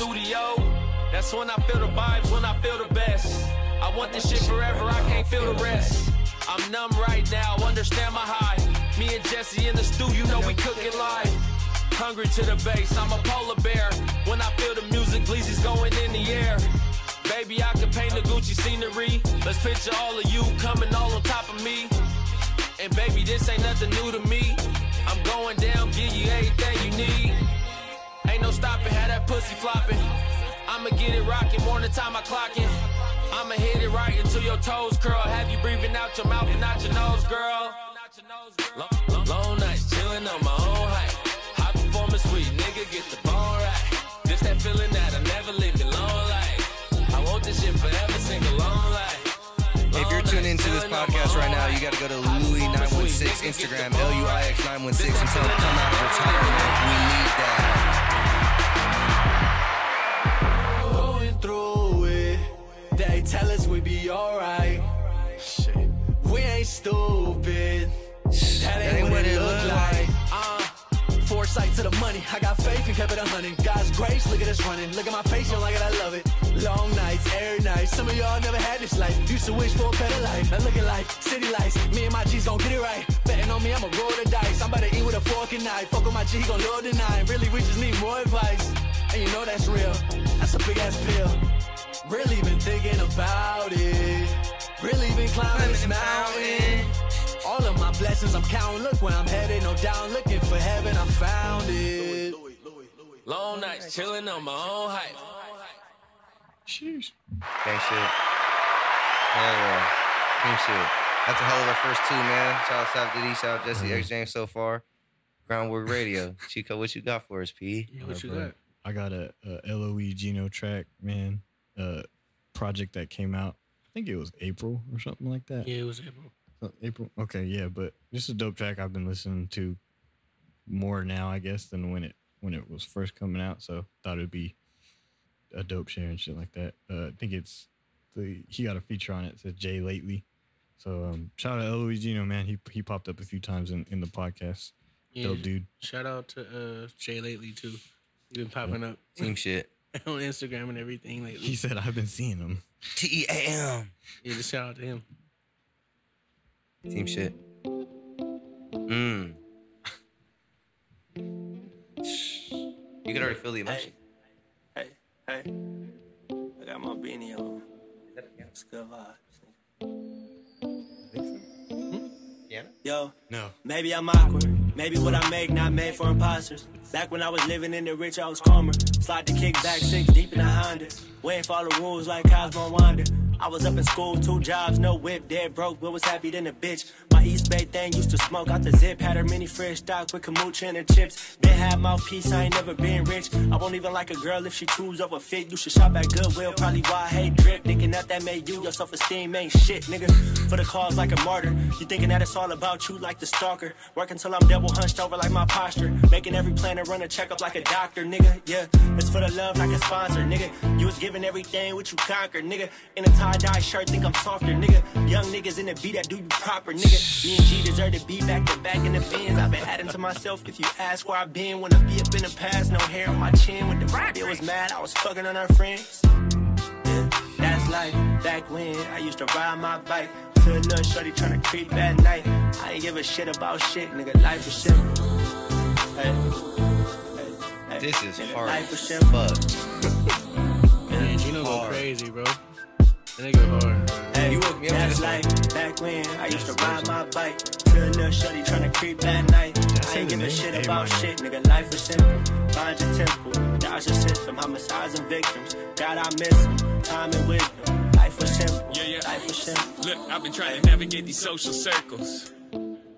studio. That's when I feel the vibes, when I feel the best. I want this shit forever, I can't feel the rest. I'm numb right now, understand my high. Me and Jesse in the stew, you know we cooking live. Hungry to the base, I'm a polar bear. When I feel the music, Gleazy's going in the air. Baby, I can paint the Gucci scenery. Let's picture all of you coming all on top of me. And baby, this ain't nothing new to me. I'm going down, give you everything you need. Ain't no stopping, had that pussy flopping. I'ma get it rocking, morning time I clock in. I'ma hit it right until your toes curl. Have you breathing out your mouth and not your nose, girl. Long, long, nights chilling on my own height. High performance sweet nigga, get the bone right. This that feeling that I never leave me alone like. I want this shit forever, sing along like. If you're tuned into this podcast right now, you got to go to Luix916 Instagram, L-U-I-X916, and tell him come out of retirement. We need that. They tell us we be alright. Shit, we ain't stupid. That ain't, what, it look like. Uh, foresight to the money. I got faith and kept it a hundred. God's grace, look at us running. Look at my face, you don't like it, I love it. Long nights, every night. Some of y'all never had this life. Used to wish for a better life. Now look at life, city lights. Me and my G's gon' get it right. Betting on me, I'ma roll the dice. I'm about to eat with a fork and knife. Fuck with my G, he gon' load the nine. Really, we just need more advice. And you know that's real. That's a big ass pill. Really been thinking about it. Really been climbing this mountain. All of my blessings I'm counting. Look where I'm headed, no down. Looking for heaven, I found it. Long nights chilling on my own height. Sheesh. Gang shit. Hell yeah. King shit. That's a hell of our first two, man. Shout out Sav Diddy, shout out Jesse X James so far. Ground Wrk Radio. Chico, what you got for us, P? Yeah, what you got? I got a, a LOE Gino track, man. Uh, project that came out. I think it was April or something like that. Yeah, it was April. Uh, April. Okay, yeah, but just a dope track I've been listening to more now, I guess, than when it when it was first coming out. So thought it'd be a dope share and shit like that. Uh, I think it's the he got a feature on it. It says J Lately. So um, shout out to LOE Gino, man. He he popped up a few times in, in the podcast. Yeah. Dope dude. Shout out to uh, J Lately too. He's been popping up Same shit. on Instagram and everything lately. He said I've been seeing him. T E A M. yeah, just shout out to him. Team shit. Mmm. You can already feel the emotion. Hey, hey. I got my beanie on. It's good vibes. Piano? Hmm? Yo, No. maybe I'm awkward. Maybe what I make not made for imposters. Back when I was living in the rich, I was calmer. Slide the kick back six deep in the Honda. We ain't follow rules like Cosmo Wanda. I was up in school, two jobs, no whip, dead broke, but was happy than a bitch. My East Bay thing used to smoke out the zip, had her mini fresh stock with kombucha and her chips. Been had mouthpiece, I ain't never been rich. I won't even like a girl if she choose over fit. You should shop at Goodwill, probably why I hate drip. Thinking that that made you, your self esteem ain't shit, nigga. For the cause like a martyr. You thinking that it's all about you like the stalker. Working till I'm double hunched over like my posture. Making every plan to run a checkup like a doctor, nigga. Yeah, it's for the love like a sponsor, nigga. You was giving everything what you conquered, nigga. In a tie dye shirt, think I'm softer, nigga. Young niggas in the beat that do you proper, nigga. Me and G deserve to be back to back in the bins. I've been adding to myself if you ask where I've been. Wanna be up in the past, no hair on my chin. When the it was mad, I was fucking on her friends. Yeah, that's life. Back when I used to ride my bike to a little shorty tryna creep at night. I ain't give a shit about shit, nigga. Life is simple. Hey, hey, hey. This is Nigga, hard Life as is simple. fuck. Man, Gino go crazy, bro. That nigga hard. Hey, You woke me up that's like back when I used to ride my bike to a little shorty tryna creep at night. I ain't give a shit about shit, nigga. Life is simple. Find your temple, dodge the system, homicizing victims. God, I miss 'em. Time and wisdom. Life was simple. Yeah, yeah. Life was simple. Look, I've been trying to navigate these social circles.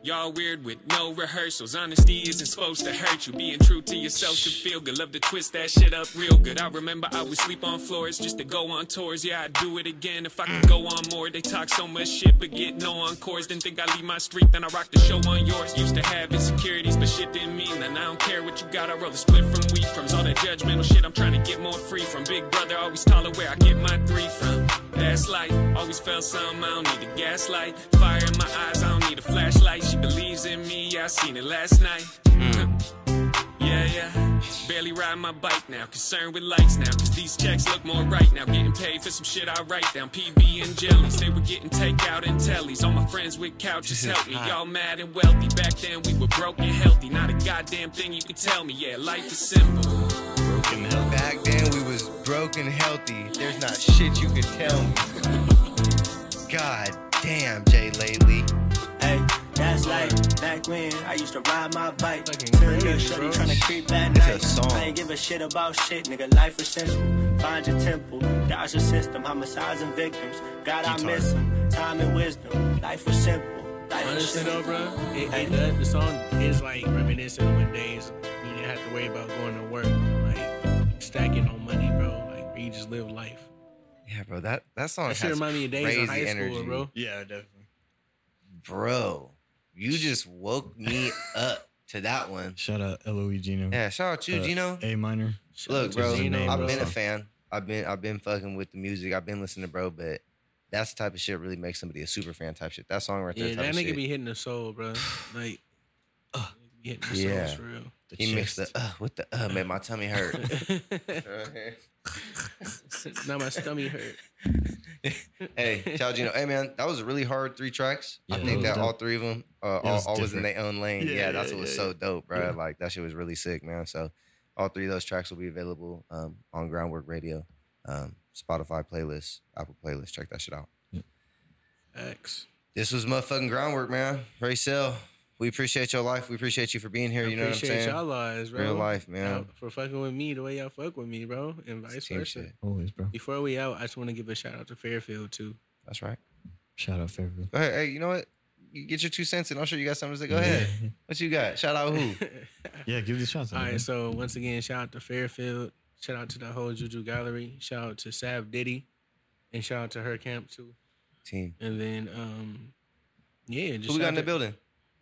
Y'all weird with no rehearsals. Honesty isn't supposed to hurt you. Being true to yourself should feel good. Love to twist that shit up real good. I remember I would sleep on floors just to go on tours. Yeah, I'd do it again if I could go on more. They talk so much shit, but get no encores. Didn't think I'd leave my street, then I rock the show on yours. Used to have insecurities, but shit didn't mean that. I don't care what you got. I roll split from weed from All that judgmental shit, I'm trying to get more free from. Big brother, always taller where I get my three from. That's life. Always felt something, I don't need a gaslight. Fire in my eyes, I don't need a flashlight. She believes in me, I seen it last night. Mm. yeah, yeah. Barely ride my bike now, concerned with lights now. Cause these checks look more right now. Getting paid for some shit I write down. PB and jellies, they were getting takeout and tellies. All my friends with couches help me. Y'all mad and wealthy. Back then we were broke and healthy. Not a goddamn thing you could tell me. Yeah, life is simple. Broken hell. Back then we was broken healthy. There's not shit you could tell me. God damn, J Lately. Hey, that's like back when I used to ride my bike. Fucking Till little crazy, shorty bro. tryna creep at It's a song. I ain't give a shit about shit, nigga. Life is simple. Find your temple, dodge your system. Homicides and victims. God, I miss them. Time and wisdom. Life was simple. Life was Honestly simple. though, bro, it, it does, the song is like reminiscent of when days you didn't have to worry about going to work, like stacking on just live life. Yeah, bro, that, that song That shit has remind me of days crazy in high energy. school, bro. Yeah, definitely. Bro, you just woke me up to that one. Shout out LOE Gino. Yeah, shout out to you, Uh, Gino. A minor. Shout Look, out to bro, Zeno, I've bro. been a fan. I've been I've been fucking with the music. I've been listening to bro, but that's the type of shit really makes somebody a super fan type shit. That song right there, Yeah, type that nigga shit. be hitting the soul, bro. Like, uh, be hitting the Yeah. for real. The he mixed the uh with the uh man. my tummy hurt. now my stomach hurt. hey, shout out Gino. Hey man, that was a really hard three tracks. I think it was that all three of them uh, all, was all was in their own lane. Yeah, Yeah, that's yeah, what was yeah, so yeah. dope, bro. Yeah. Like that shit was really sick, man. So all three of those tracks will be available um, on Ground Wrk Radio, um, Spotify playlist, Apple playlist. Check that shit out. X. This was motherfucking Ground Wrk, man. RASEL, we appreciate your life. We appreciate you for being here. I you know what I'm appreciate saying? y'all lives, bro. Real life, man. Y'all For fucking with me the way y'all fuck with me, bro, and vice Team versa. shit. Always, bro. Before we out, I just want to give a shout out to Fairfield too. That's right. Shout out Fairfield. Go ahead. Hey, you know what? You get your two cents in. I'm sure you got something to say. Go ahead. What you got? Shout out who? Yeah, give the shout out. All man. right, so once again, shout out to Fairfield. Shout out to the whole Juju Gallery. Shout out to Sav Diddy, and shout out to her camp too. Team. And then, um, yeah, just Who we got in the to- building?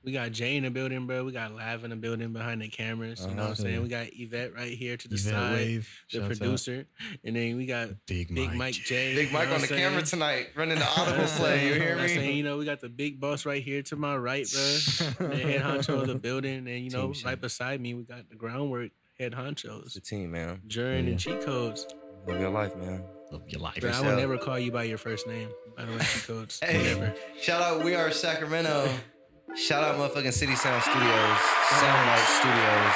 We got Jay in the building, bro. We got Live in the building behind the cameras. You know what I'm Uh-huh. saying? We got Yvette right here to the Yvette side, Wave. the shouts out. producer, and then we got Big Big Mike. Mike J. Big you know Mike on the I'm camera tonight, running the audible That's play. You hear that's saying, me? you know, we got the big boss right here to my right, bro. the head honcho of the building, and you know, Team shit. right beside me, we got the Ground Wrk head honchos, It's the team, man. Jurin Yeah. and cheat codes. Live your life, man. Love your life. Bro, I will never call you by your first name. By the way, cheat codes. Hey, Never. shout out. We are Sacramento. Shout out, motherfucking CitySound Studios, Soundbyte Studios.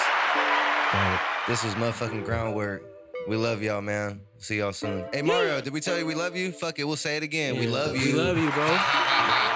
Got. This was motherfucking Ground Wrk. We love y'all, man. See y'all soon. Hey Mario, did we tell you we love you? Fuck it, we'll say it again. We love you. We love you, bro.